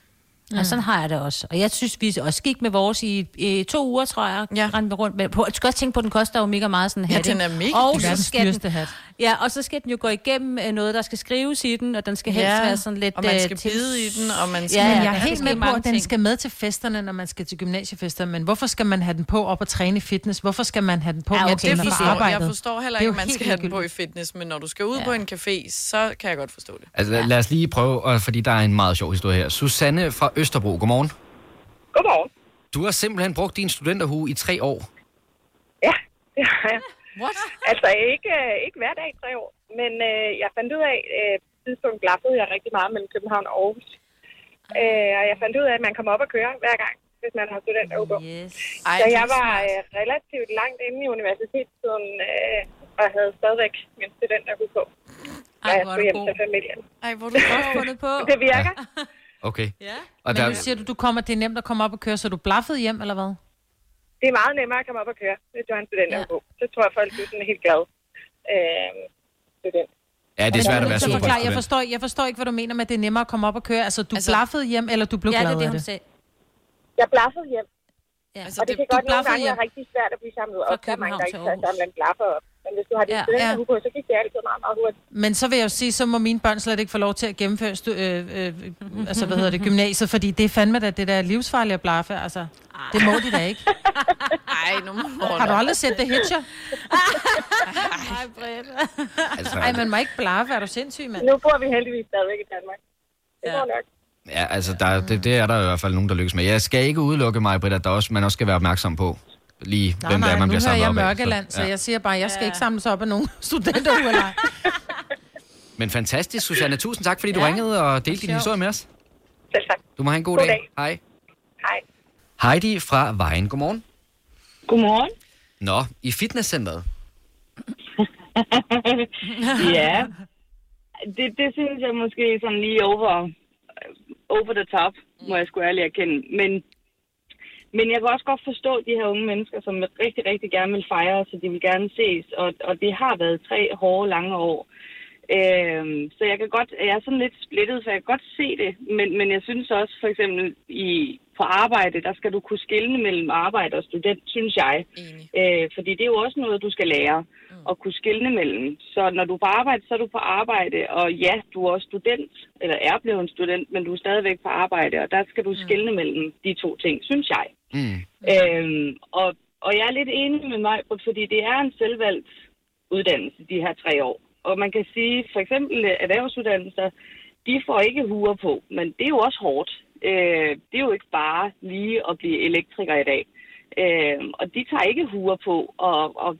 Ja, sådan har jeg det også. Og jeg synes, vi også gik med vores i, i to uger, tror jeg. Ja. Rendte rundt med. På, jeg skal også tænke på, at den koster jo mega meget sådan en Ja, hat. den ikke? er mega og så skal den, hat. Ja, og så skal den jo gå igennem øh, noget, der skal skrives i den, og den skal helst Ja, være sådan lidt... og man øh, skal til- bide i den, og man skal- Ja, Men ja, jeg er helt med på, mange at den skal med til festerne, når man skal til gymnasiefester. Men hvorfor skal man have den på op og træne i fitness? Hvorfor skal man have den på, Ja, okay, det er forstår, arbejdet? jeg forstår heller er ikke, at man skal have den på i fitness, men når du skal ud ja. på en café, så kan jeg godt forstå det. Altså, ja. lad os lige prøve, og fordi der er en meget sjov historie her. Susanne fra Østerbro, godmorgen. Godmorgen. Du har simpelthen brugt din studenterhue i tre år. Ja, det har jeg. What? Altså ikke, øh, ikke hver dag i tre år, men øh, jeg fandt ud af, øh, tidspunkt blaffede jeg rigtig meget mellem København og Aarhus. Øh, og jeg fandt ud af, at man kommer op og kører hver gang, hvis man har studenterhue på. Yes. Ej, så jeg var øh, relativt langt inde i universitetstiden, øh, og havde stadigvæk min studenterhue på. Jeg skulle hjem til familien. Ej, hvor er du godt fundet på. Det virker. Okay. Ja. Og Men der, nu siger du, du kommer, det er nemt at komme op og køre, så du blaffede hjem, eller hvad? Det er meget nemmere at komme op og køre, hvis du har en studenterhue på. Så tror jeg, folk er sådan helt glade. Øh, student. ja, det er svært at være super forklar, jeg, student. forstår, jeg forstår ikke, hvad du mener med, at det er nemmere at komme op og køre. Altså, du altså, blaffede hjem, eller du blev Ja, det glad er det, hun det? sagde. Jeg blaffede hjem. Ja. Altså, og det, det- kan du godt nogle gange hjem? være rigtig svært at blive samlet op. Der er mange, der ikke kan samle en blaffer op. Men hvis du har din Ja, ja, på, så gik det altid meget, meget hurtigt. Men så vil jeg jo sige, så må mine børn slet ikke få lov til at gennemføre stu- øh, øh, altså, hvad hedder det, gymnasiet, fordi det er fandme da det der livsfarlige at blaffe, altså. Det må de da ikke. Ej, nu må Har du aldrig set The Hitcher? Ej, Britt. Altså, Ej, man må ikke blaffe, er du sindssyg, mand? Nu bor vi heldigvis stadigvæk i Danmark. Det går nok. Ja, altså, der, det, det er der i hvert fald nogen, der lykkes med. Jeg skal ikke udelukke mig, Britt, at der også, man også skal være opmærksom på, lige Nej, hvem det nej, er, man nu bliver samlet jeg op af. Mørkeland, så ja. jeg siger bare, jeg skal ikke samles op af nogen studenter eller. Men fantastisk, Susanne. Tusind tak, fordi du Ja. ringede og delte din historie med os. Selv tak. Du må have en god, God dag. dag. Hej. Hej. Heidi fra Vejen. Godmorgen. Godmorgen. Nå, i fitnesscenteret. ja. Det, det synes jeg måske sådan lige over, over the top, må jeg sgu ærligt erkende. Men, men jeg kan også godt forstå de her unge mennesker, som rigtig, rigtig gerne vil fejre, så de vil gerne ses. Og, og det har været tre hårde, lange år. Øhm, så jeg kan godt, jeg er sådan lidt splittet, så jeg kan godt se det. Men, men jeg synes også, for eksempel i, på arbejde, der skal du kunne skille mellem arbejde og student, synes jeg. Øh, fordi det er jo også noget, du skal lære at kunne skille mellem. Så når du er på arbejde, så er du på arbejde, og ja, du er også student, eller er blevet en student, men du er stadigvæk på arbejde, og der skal du skille mellem de to ting, synes jeg. Mm. Øhm, og, og jeg er lidt enig med mig, fordi det er en selvvalgt uddannelse, de her tre år. Og man kan sige, for eksempel erhvervsuddannelser, de får ikke huer på, men det er jo også hårdt. Øh, det er jo ikke bare lige at blive elektriker i dag. Øh, og de tager ikke huer på og, og,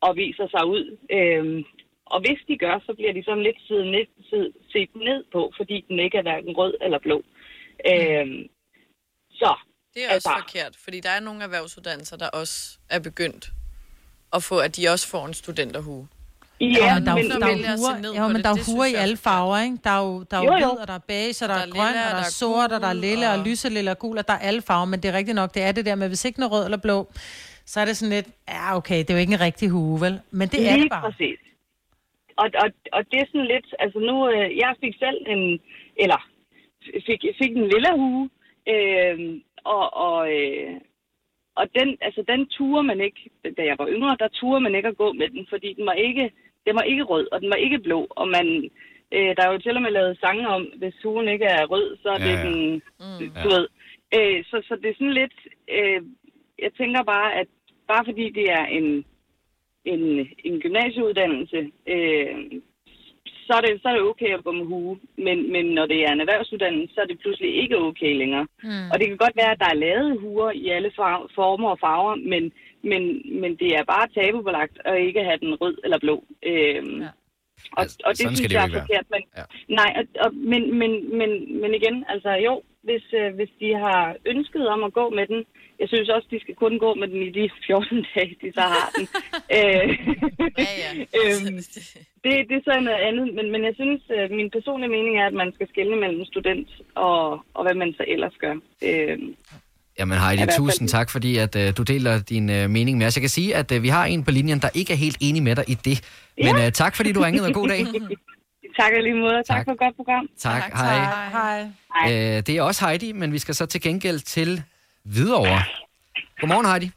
og viser sig ud. Øh, og hvis de gør, så bliver de sådan lidt set ned, set, ned på, fordi den ikke er hverken rød eller blå. Øh, så Det er også forkert, fordi der er nogle erhvervsuddannelser, der også er begyndt at få, at de også får en studenterhue. Ja, men der er men- er huer, ja, men der er huer i alle er farver, ikke? Der er jo, der er jo, Jo, jo. hvid, og der er beige, og der, Der er er grøn, lilla, og der der er er sort, og der er lille, og og- lyselilla og gul, og der er alle farver, men det er rigtigt nok, det er det der med, hvis ikke den er rød eller blå, så er det sådan lidt, ja okay, det er jo ikke en rigtig hue, vel? Men det er Lige det bare. præcis. Og, og, og det er sådan lidt, altså nu, øh, jeg fik selv en, eller fik, fik en lille hue, øh, og, og, øh, og den, altså den turde man ikke, da jeg var yngre, der turde man ikke at gå med den, fordi den var ikke, den var ikke rød, og den var ikke blå, og man, øh, der er jo til og med lavet sange om, hvis huen ikke er rød, så er det Ja, ja. den, Mm. du ved. Øh, så, så det er sådan lidt, øh, jeg tænker bare, at bare fordi det er en, en, en gymnasieuddannelse, øh, så, er det, så er det okay at gå med hue. Men, men når det er en erhvervsuddannelse, så er det pludselig ikke okay længere. Mm. Og det kan godt være, at der er lavet huer i alle far- former og farver, men, men, men det er bare tabubelagt at ikke have den rød eller blå. Øhm, ja. og, Altså, og det sådan skal synes det jo jeg er forkert. Men, Ja. Nej, og, og, men, men, men, men igen, altså jo, hvis, øh, hvis de har ønsket om at gå med den. Jeg synes også, de skal kun gå med den i de 14 dage, de så har den. øh, øhm, det, det er så noget andet, men, men jeg synes, øh, min personlige mening er, at man skal skelne mellem student og, og hvad man så ellers gør. Øh, Jamen Heidi, I hvert fald- tusind tak, fordi at, uh, du deler din uh, mening med os. Jeg kan sige, at uh, vi har en på linjen, der ikke er helt enig med dig i det. Men uh, tak, fordi du ringede, og god dag. tak lige måde. Tak, tak for et godt program. Tak, hej. Hej. Uh, det er også Heidi, men vi skal så til gengæld til Hvidovre. Godmorgen, Heidi.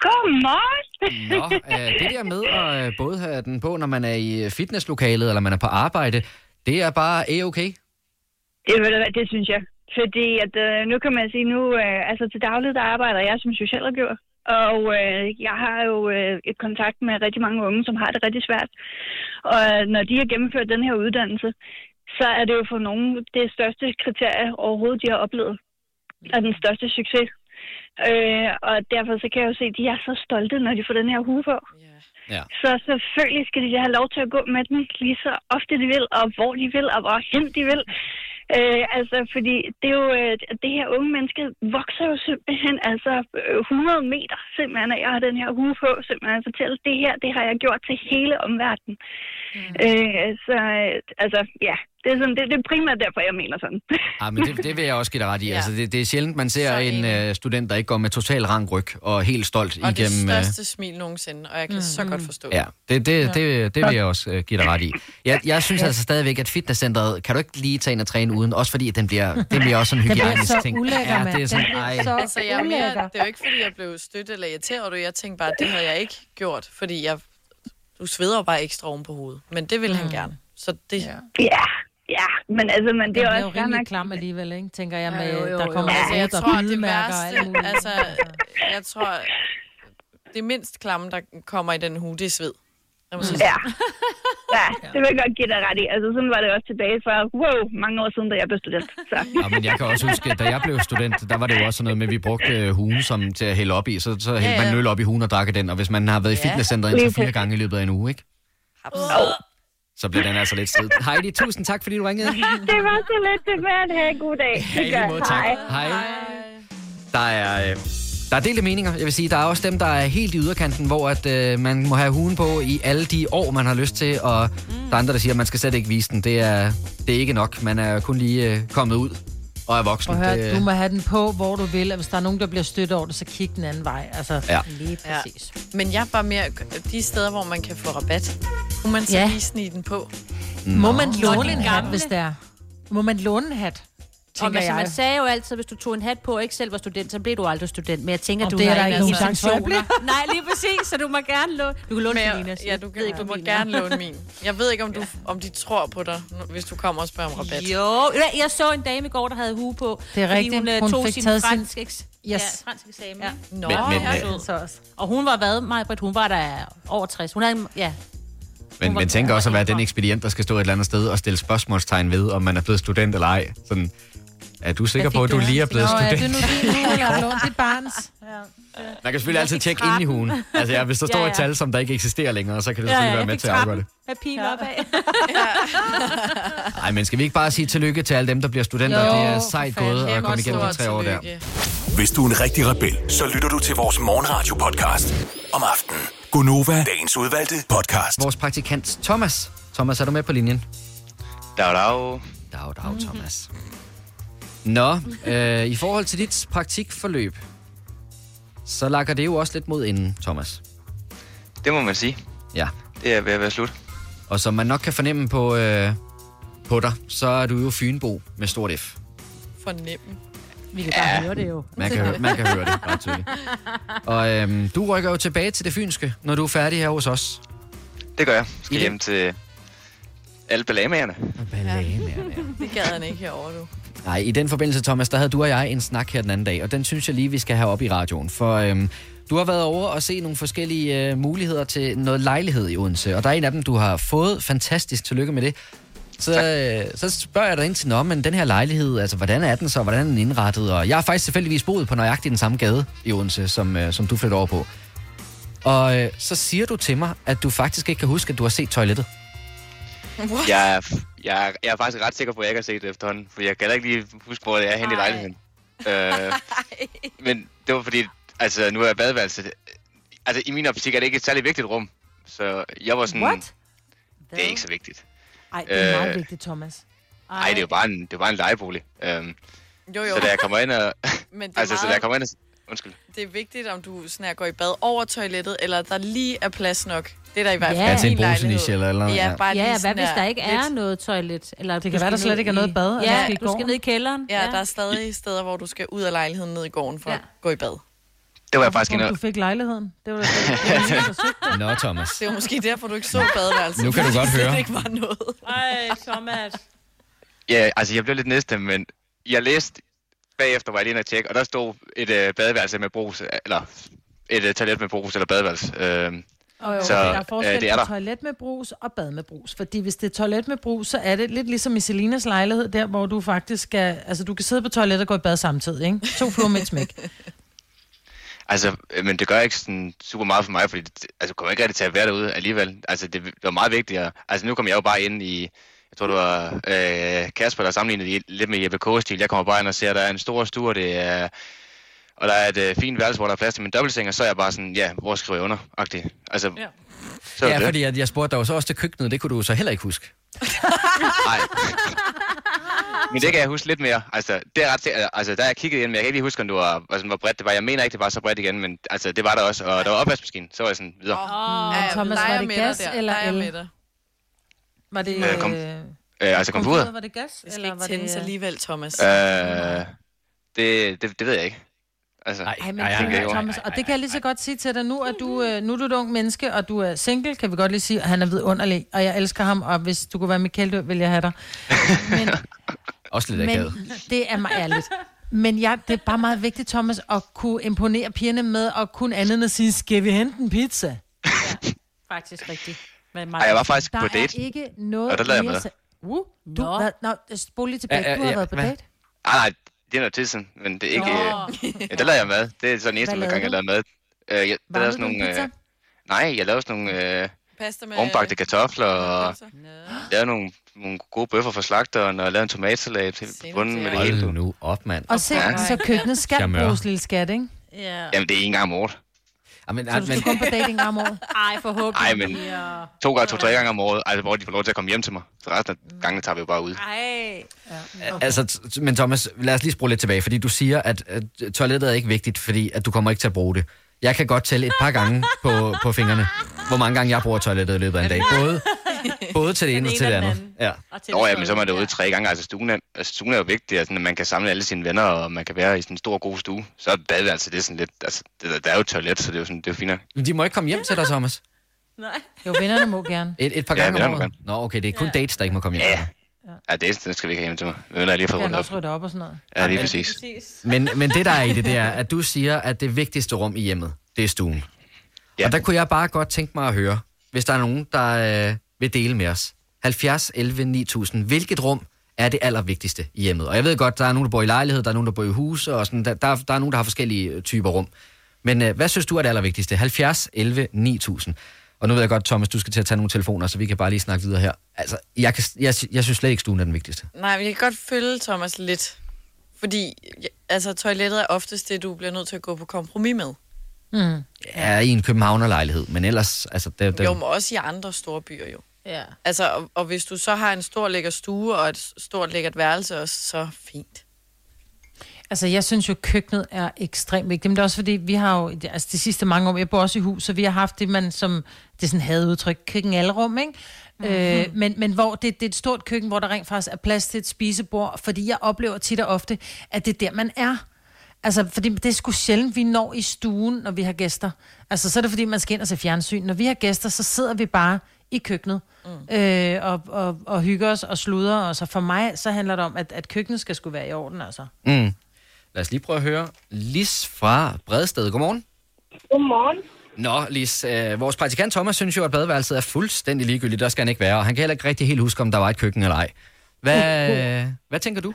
Godmorgen. Nå, uh, det der med at uh, både have den på, når man er i øh, fitnesslokalet, eller man er på arbejde, det er bare a-okay. Det, det synes jeg. Fordi at, øh, nu kan man sige, nu, øh, altså til daglig, der arbejder jeg som socialrådgiver. Og øh, jeg har jo øh, et kontakt med rigtig mange unge, som har det rigtig svært. Og øh, når de har gennemført den her uddannelse, så er det jo for nogen det største kriterie overhovedet, de har oplevet. Og den største succes. Øh, og derfor så kan jeg jo se, at de er så stolte, når de får den her hue på. Ja. Så selvfølgelig skal de have lov til at gå med den lige så ofte de vil, og hvor de vil, og hvorhen de vil. Øh, altså, fordi det er jo, øh, det her unge menneske vokser jo simpelthen altså øh, 100 meter, simpelthen, at jeg har den her hue på, simpelthen at fortælle, det her, det har jeg gjort til hele omverdenen. Mm. Øh, så, øh, altså, ja, det er, sådan, det, det er primært derfor, jeg mener sådan. Ah, men det, det vil jeg også give dig ret i. Ja. Altså, det, det er sjældent, man ser en uh, student, der ikke går med total rank ryg og helt stolt Og det igennem... øh, største smil nogensinde, og jeg kan mm. så godt forstå Ja, det, det, det, det vil jeg også uh, give dig ret i. Jeg, jeg synes altså stadigvæk, at fitnesscenteret, kan du ikke lige tage ind og træne uden? Også fordi, at den bliver, det bliver også sådan en Den hygiejnisk ting. ulækker, ja, det er sådan, Den ej. så altså, jeg er mere, det er jo ikke, fordi jeg blev støttet eller irriteret det. Jeg tænkte bare, at det havde jeg ikke gjort, fordi jeg, du sveder bare ekstra oven på hovedet. Men det ville mm. han gerne. Så det... Ja. Ja, ja, men altså, men det Den er er også jo fair rimelig nok. klam alligevel, ikke? Tænker jeg, med, Ja, jo, jo, der jo. kommer Altså, jeg tror, det værste, altså, jeg tror, det mindst klamme, der kommer i den hue, det er sved. Ja. ja, det vil jeg godt give dig ret i. Altså, sådan var det også tilbage for, wow, mange år siden, da jeg blev student. Så. Ja, men jeg kan også huske, at da jeg blev student, der var det jo også sådan noget med, at vi brugte øh, hugen som, til at hælde op i. Så, så hældte Ja, man ja. en øl op i hugen og drak den. Og hvis man har været i Ja, fitnesscenteret indtil fire gange i løbet af en uge, ikke? Så bliver den altså lidt strid. Heidi, tusind tak, fordi du ringede. det var så lidt det med at have en god dag. Ja, i lige måde, tak. Hej. Der er, øh, der er delte meninger. Jeg vil sige, der er også dem, der er helt i yderkanten, hvor at, øh, man må have hugen på i alle de år, man har lyst til, og mm. der er andre, der siger, at man skal slet ikke vise den. Det er, det er ikke nok. Man er kun lige øh, kommet ud og er voksen. At det, høre, du må have den på, hvor du vil, og hvis der er nogen, der bliver stødt over det, så kig den anden vej. Altså, Ja. lige præcis. Ja. Men jeg er bare mere... De steder, hvor man kan få rabat, kunne man så Ja. lige snige den på? Må man Nå, låne en hat, hvis det er? Må man låne en hat? Og Tænker altså, jeg. man sagde jo altid, hvis du tog en hat på og ikke selv var student, så blev du aldrig student. Men jeg tænker, Om du det er har der ikke ikke nogen chance for. Nej, lige præcis, så du må gerne låne. Du kan låne Selinas. Ja, du, kan, du må gerne låne min. Jeg ved ikke, om, du, om de tror på dig, hvis du kommer og spørger om rabat. Jo, jeg- jeg så en dame i går, der havde hue på. Det er rigtigt. Hun, øh, Hun tog fik sin taget sin- fransk, eks- Yes. ja, fransk eksamen. Ja. Nå, Men- men, ja, så også. Og hun var hvad, Majbrit? Hun var der over 60. Hun havde, ja, Men, men tænk også at være den ekspedient, der skal stå et eller andet sted og stille spørgsmålstegn ved, om man er blevet student eller ej. Sådan, er du sikker på, at du lige er blevet Nå, er student? det nu din uge, eller lånt dit barns? Man kan selvfølgelig altid tjekke ind i hugen. Altså, ja, hvis der står Ja, et ja. tal, som der ikke eksisterer længere, så kan det Ja, selvfølgelig ja, være med til at afgøre det. med pil opad. Nej, men skal vi ikke bare sige tillykke til alle dem, der bliver studenter? Jo, det er sejt gået at komme igennem de tre år der. Hvis du er en rigtig rebel, så lytter du til vores morgenradio-podcast om aftenen. Gunova, dagens udvalgte podcast. Vores praktikant Thomas. Thomas, er du med på linjen? Dag, dag. Dag, dag, Thomas. Nå, øh, i forhold til dit praktikforløb, så lakker det jo også lidt mod inden, Thomas. Det må man sige. Ja. Det er ved at være slut. Og som man nok kan fornemme på, øh, på dig, så er du jo Fynbo med stort F. Fornemme. Vi kan bare ja. høre det jo. Man kan, høre- man kan høre det ret tydeligt. Og øhm, du rykker jo tilbage til det fynske, når du er færdig her hos os. Det gør jeg. I Skal det- hjem til alle ballamagerne. Det gad han ikke herovre, du. Nej, i den forbindelse, Thomas, der havde du og jeg en snak her den anden dag, og den synes jeg lige, vi skal have op i radioen. For øhm, du har været over og se nogle forskellige øh, muligheder til noget lejlighed i Odense, og der er en af dem, du har fået. Fantastisk, tillykke med det. Så, øh, så spørger jeg dig ind til, Nå, men den her lejlighed, altså hvordan er den så, hvordan er den indrettet? Og jeg har faktisk tilfældigvis boet på nøjagtigt den samme gade i Odense, som, øh, som du flytter over på. Og øh, så siger du til mig, at du faktisk ikke kan huske, at du har set toilettet. Jeg er, Jeg, er- jeg er faktisk ret sikker på, at jeg ikke har set det efterhånden, for jeg kan heller ikke lige huske, hvor det er hen i lejligheden. Øh, men det var fordi, altså nu er badeværelset, altså i min optik er det ikke et særlig vigtigt rum, så jeg var sådan, What? det er ikke så vigtigt. Ej, det er meget Øh, vigtigt, Thomas. Nej, det er jo bare en, det er bare en lejebolig. Øhm, Jo, jo. Så da jeg kommer ind og... Men det altså, så da meget- jeg kommer ind og... Undskyld. Det er vigtigt, om du sådan her går i bad over toilettet, eller der lige er plads nok. Det er der i hvert fald Ja. i Ja, til en bruseniche eller- eller noget, Ja, bare Ja, hvad hvis der ikke er lidt- noget toilet? Eller Det du kan være, der skal slet ikke er noget bad, og du Ja, skal i du skal ned i kælderen. Ja, der er stadig steder, hvor du skal ud af lejligheden ned i gården for ja. at gå i bad. Det var jeg faktisk inde du fik lejligheden. Det var da det. Nå, Thomas. Det var måske derfor, du ikke så badeværelset. Nu kan du godt høre. Det ikke var noget. Ej, Thomas. Ja, altså jeg blev lidt næste, men jeg læste bagefter, var jeg lige inde og tjekke, og der stod et øh, badeværelse med brus, eller et øh, toilet med brus, eller badeværelse. Øh, Og jo, så der er øh, forskel det er på der. toilet med brus og bad med brus. Fordi hvis det er toilet med brus, så er det lidt ligesom i Selinas lejlighed, der hvor du faktisk skal... Altså, du kan sidde på toilettet og gå i bad samtidig, ikke? To fluer med et smæk. Altså, øh, men det gør ikke sådan super meget for mig, fordi det, altså, kommer ikke rigtig til at være derude alligevel. Altså, det, det var meget vigtigere. Altså, nu kom jeg jo bare ind i, jeg tror, det var øh, Kasper, der sammenlignede det lidt med Jeppe K-stil. Jeg kommer bare ind og ser, at der er en stor stue, og det er, og der er et øh, fint værelse, hvor der er plads til min dobbeltseng, og så er jeg bare sådan, ja, hvor skriver jeg under? -agtig. Altså, ja. så Ja, det. fordi at jeg spurgte dig jo så også til køkkenet, det kunne du så heller ikke huske. Nej. Men det kan jeg huske lidt mere. Altså, det er ret sikkert- altså, der er jeg kigget ind, men jeg kan ikke lige huske, om det var, altså, hvor bredt det var. Jeg mener ikke, det var så bredt igen, men altså, det var der også. Og der var opvaskemaskine, så var jeg sådan videre. Oh, Men Thomas, var det gas eller el? Var det... Øh, kom- øh, Øh, altså computer? Var det gas? Det skal eller ikke var tændes det... alligevel, Thomas. Øh, det, det, det ved jeg ikke. Altså, Ej, Ej, men kan jeg jo. Thomas, og det kan jeg lige så godt sige til dig. Nu er du, øh, nu er du et ung menneske, og du er single, kan vi godt lige sige. og Han er vidunderlig, og jeg elsker ham, og hvis du kunne være Michael, Dø, vil jeg have dig. Også lidt akavet. Men det er mig ærligt. Men ja, det er bare meget vigtigt, Thomas, at kunne imponere pigerne med, og kun andet end at sige, skal vi hente en pizza? Faktisk rigtigt. Ej, jeg var faktisk der på date. er ikke noget Og der lavede jeg med. sa- Uh, du, Nå. hvad, nå, spol lige tilbage. Ja, ja, Du har ja, været på date? Ah, nej, det er noget tid siden, men det er ikke... Øh, ja, der lavede jeg mad. Det er så den eneste gang, jeg lavede lavede mad. Øh, jeg, der lavede du en pizza? Øh, nej, jeg lavede sådan nogle... Øh, Pasta med... ombagte kartofler og lavede nogle, nogle gode bøffer fra slagteren og lavede en tomatsalat til bunden med det hele. Hold nu op, mand. Og se, så køkkenet skal bruges lille skat, ikke? Ja. Jamen, det er en gang om året. Jamen, Så du skal kun på date en gang om året? Ej, forhåbentlig. Nej, men to gange, to-tre gange om året, altså, hvor de får lov til at komme hjem til mig. Så resten af gangene tager vi jo bare ud. Ej. Ja. Altså, t- men Thomas, lad os lige spole lidt tilbage, fordi du siger, at, at toilettet er ikke vigtigt, fordi at du kommer ikke til at bruge det. Jeg kan godt tælle et par gange på, på fingrene, hvor mange gange jeg bruger toilettet i løbet af en dag. Både, både til det ene og til det andet. Ja. Nå ja, men så er man derude tre gange. Altså, stuen er, altså, stuen er jo vigtig, altså, at man kan samle alle sine venner, og man kan være i sådan en stor, god stue. Så er badeværelse, det er sådan lidt... Altså, det, der er jo et toilet, så det er jo, sådan, det er jo fint. nok. Men de må ikke komme hjem til dig, Thomas. Nej. Jo, vennerne må gerne. Et, et par Ja, gange om vennerne må året. Nå, okay, det er kun ja. dates, der ikke må komme hjem. Ja. Ja, det, det skal vi ikke have hjem til mig. Men jeg lige Kan rundt op. også rydde op og sådan noget? Ja, lige præcis. Men, men det, der er i det, det er, at du siger, at det vigtigste rum i hjemmet, det er stuen. Ja. Og der kunne jeg bare godt tænke mig at høre, hvis der er nogen, der øh, vil dele med os. 70 11 9000. Hvilket rum er det allervigtigste i hjemmet? Og jeg ved godt, der er nogen, der bor i lejlighed, der er nogen, der bor i huse, og sådan, der, der, der er nogen, der har forskellige øh, typer rum. Men øh, hvad synes du er det allervigtigste? 70 11 9000. Og nu ved jeg godt, Thomas, du skal til at tage nogle telefoner, så vi kan bare lige snakke videre her. Altså, jeg, kan, jeg, jeg synes slet ikke, stuen er den vigtigste. Nej, jeg kan godt følge Thomas lidt. Fordi altså, toilettet er oftest det, du bliver nødt til at gå på kompromis med. Mm. Ja, i en københavnerlejlighed, men ellers, altså... Det, det, Jo, men også i andre store byer jo. Ja. Altså, og, og hvis du så har en stor lækker stue og et stort lækkert værelse også, så fint. Altså, jeg synes jo, køkkenet er ekstremt vigtigt. Men det er også fordi, vi har jo, altså de sidste mange år, jeg bor også i hus, så vi har haft det, man som, det er sådan hadeudtryk, køkkenalrum, ikke? Mm-hmm. Øh, men, men hvor det, det er et stort køkken, hvor der rent faktisk er plads til et spisebord, fordi jeg oplever tit og ofte, at det er der, man er. Altså, fordi det er sgu sjældent, vi når i stuen, når vi har gæster. Altså, så er det fordi, man skal ind og se fjernsyn. Når vi har gæster, så sidder vi bare i køkkenet mm. øh, og, og, og hygger os og sluder os. Så for mig, så handler det om, at, at køkkenet skal skulle være i orden, altså. Mm. Lad os lige prøve at høre Lis fra Bredsted. Godmorgen. Godmorgen. Nå, Lis, øh, vores praktikant Thomas synes jo, at badeværelset er fuldstændig ligegyldigt. Der skal han ikke være, og han kan heller ikke rigtig helt huske, om der var et køkken eller ej. Hvad, øh, hvad tænker du?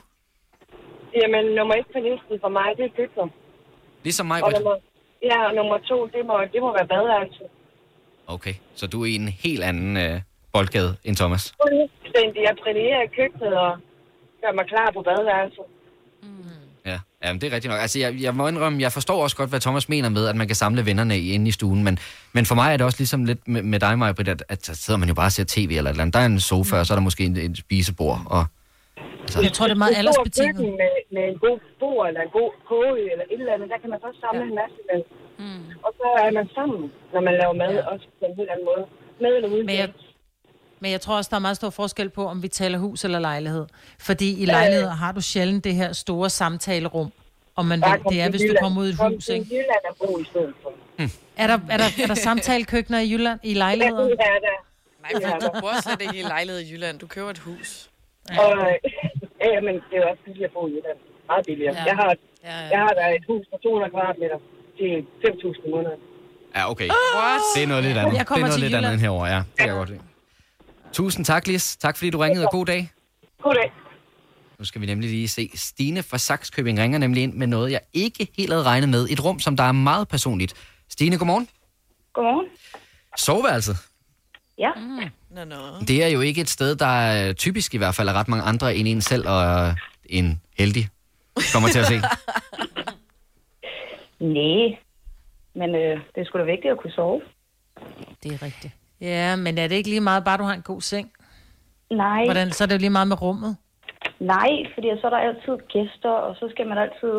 Jamen, nummer et på listen for mig, det er køkkenet. Ligesom mig, Og nummer, ja, og nummer to, det må, det må være badeværelset. Okay, så du er i en helt anden øh, boldgade end Thomas. Fuldstændig. Jeg brillerer i køkkenet og gør mig klar på badeværelset. Ja, Jamen, det er rigtigt nok. Altså, jeg, jeg må indrømme, jeg forstår også godt, hvad Thomas mener med, at man kan samle vennerne i- inde i stuen, men, men for mig er det også ligesom lidt med, med dig, Maja, at, at så sidder man jo bare og ser tv eller et eller andet. Der er en sofa, og så er der måske en, en spisebord, og Altså, jeg tror, det er meget aldersbetinget. Med, med en god bord eller en god koge eller et eller andet, der kan man så samle ja. en masse med. Mm. Og så er man sammen, når man laver mad, ja. også på en helt anden måde. Med eller uden Men jeg, men jeg tror også, der er meget stor forskel på, om vi taler hus eller lejlighed. Fordi i lejligheder har du sjældent det her store samtalerum. Om man vil, det er, hvis du kommer ud i et Kom hus, ikke? Jylland og bo i stedet for. Er der, er der, er der samtalekøkkener i Jylland, i lejligheder? Ja, det er der. Nej, for du bor slet ikke i lejlighed i Jylland. Du køber et hus. Og, ja, men det er også billigere at bo i Jylland. Meget billigere. Ja. Ja. Jeg, har, Ja, ja. jeg har der et hus på 200 kvadratmeter til 5.000 måneder. ja, okay. What? Det er noget lidt andet. Jeg Det er kommer noget til lidt andet Jylland. end herovre, ja. Det kan jeg godt lide. Tusind tak, Lis. Tak fordi du ringede, og god dag. God dag. Nu skal vi nemlig lige se. Stine fra Saxkøbing ringer nemlig ind med noget, jeg ikke helt havde regnet med. Et rum, som der er meget personligt. Stine, godmorgen. Godmorgen. Soveværelset. Ja. Mm. Nå, nå. Det er jo ikke et sted, der er typisk i hvert fald er ret mange andre end en selv og en heldig kommer til at se. Nej. Men øh, det er sgu da vigtigt at kunne sove. Det er rigtigt. Ja, men er det ikke lige meget, bare du har en god seng? Nej. Hvordan, så er det jo lige meget med rummet. Nej, fordi så er der altid gæster, og så skal man altid...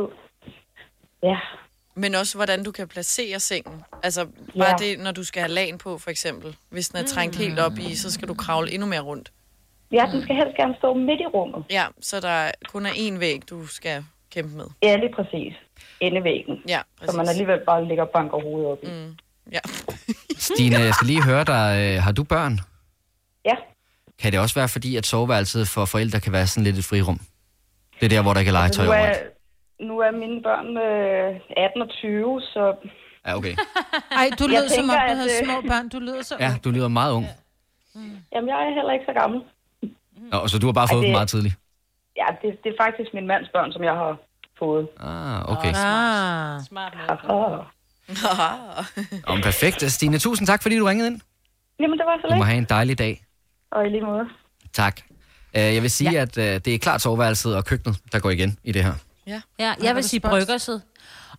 Ja. Men også, hvordan du kan placere sengen. Altså, bare Ja. det, når du skal have lagen på, for eksempel. Hvis den er trængt helt op i, så skal du kravle endnu mere rundt. Ja, den skal helst gerne stå midt i rummet. Ja, så der kun er én væg, du skal kæmpe med. Ja, lige præcis. Inde i væggen. Ja, Så man alligevel bare ligger og banker hovedet op i. Mm. Ja. Stine, jeg skal lige høre dig. øh, Har du børn? Ja. Kan det også være fordi, at soveværelset for forældre kan være sådan lidt et frirum? Det er der, hvor der kan lege tøj overalt. Nu er mine børn øh, 18 og 20, så Ja, okay. Ej, du lød som om, du havde øh, små børn. Du lyder så Ja, du lyder meget ung. jamen, jeg er heller ikke så gammel. Nå, så du har bare Ej, fået dem det- meget tidligt? Ja, det, det er faktisk min mands børn, som jeg har fået. Ah, okay. Ah. Smart Om perfekt. Stine, tusind tak, fordi du ringede ind. Jamen, det var så Du må lidt. have en dejlig dag. Og i lige måde. Tak. Uh, jeg vil sige, ja. at uh, det er klart soveværelset og køkkenet, der går igen i det her. Ja, ja jeg vil sige bryggerset.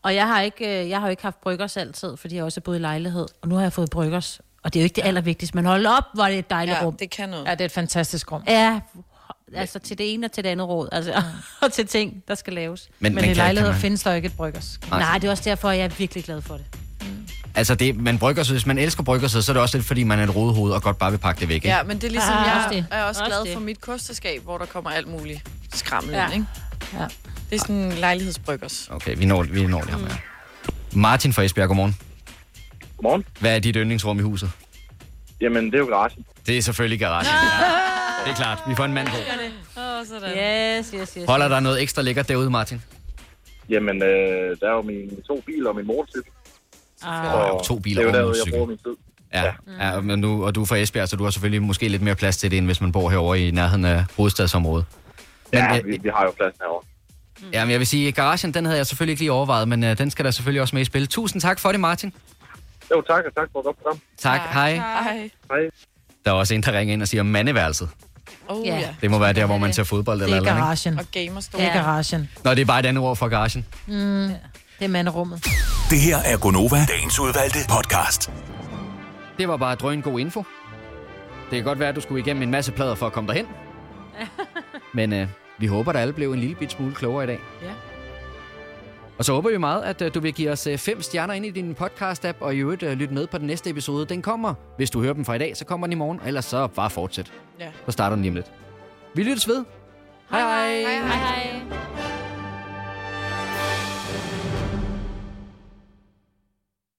Og jeg har, ikke, øh, jeg har jo ikke haft bryggers altid, fordi jeg også har boet i lejlighed. Og nu har jeg fået bryggers. Og det er jo ikke det allervigtigste, men hold op, hvor er det et dejligt Ja, rum. det kan noget. Ja, det er et fantastisk rum. Ja, altså til det ene og til det andet råd. Altså, og til ting, der skal laves. Men- Men, men men i kan- kan lejligheder man- findes der jo ikke et bryggers. Nej. Nej, det er også derfor, jeg er virkelig glad for det. Altså, det, man brygger sig, hvis man elsker bryggerset, så er det også lidt, fordi man er et rodehoved og godt bare vil pakke det væk. Ikke? Ja, men det er ligesom, Ah, jeg også det. er også Også glad det. for mit kosteskab, hvor der kommer alt muligt skrammel Ja. ind, ikke? Ja. Det er sådan en lejlighedsbryggers. Okay, vi når, vi når det her med. Martin fra Esbjerg, godmorgen. Godmorgen. Hvad er dit yndlingsrum i huset? Jamen, det er jo garagen. Det er selvfølgelig garagen. Ja. Det er klart, vi får en mand på. Åh, sådan. Yes, yes, yes. Holder der noget ekstra lækkert derude, Martin? Jamen, øh, der er jo mine to biler og min motorcykel. Ah. Og To biler det er og jo der, jeg motorcykel. bruger min tid. Ja, ja men nu, og du er fra Esbjerg, så du har selvfølgelig måske lidt mere plads til det, end hvis man bor herovre i nærheden af hovedstadsområdet. Men, Ja, øh, vi, vi har jo pladsen herovre. Ja, men jeg vil sige, garagen, den havde jeg selvfølgelig ikke lige overvejet, men uh, den skal der selvfølgelig også med i spil. Tusind tak for det, Martin. Jo, tak, og tak for et godt program. Tak, hej. Hej. Hej. Der er også en, der ringer ind og siger mandeværelset. Oh, Ja. ja. Det må være der, hvor man ser fodbold Det eller er eller andet, garagen. Og gamerstol. Det er garagen. Nå, det er bare et andet ord for garagen. Mm. Det er manderummet. Det her er Gonova, dagens udvalgte podcast. Det var bare drøn god info. Det kan godt være, at du skulle igennem en masse plader for at komme derhen. Men uh, vi håber, at alle blev en lille bit smule klogere i dag. Ja. Og så håber vi meget, at uh, du vil give os uh, fem stjerner ind i din podcast-app, og i øvrigt uh, lytte med på den næste episode. Den kommer, hvis du hører dem fra i dag, så kommer den i morgen, ellers så bare fortsæt. Ja. Så starter den lige om lidt. Vi lyttes ved. Hej hej. Hej, hej.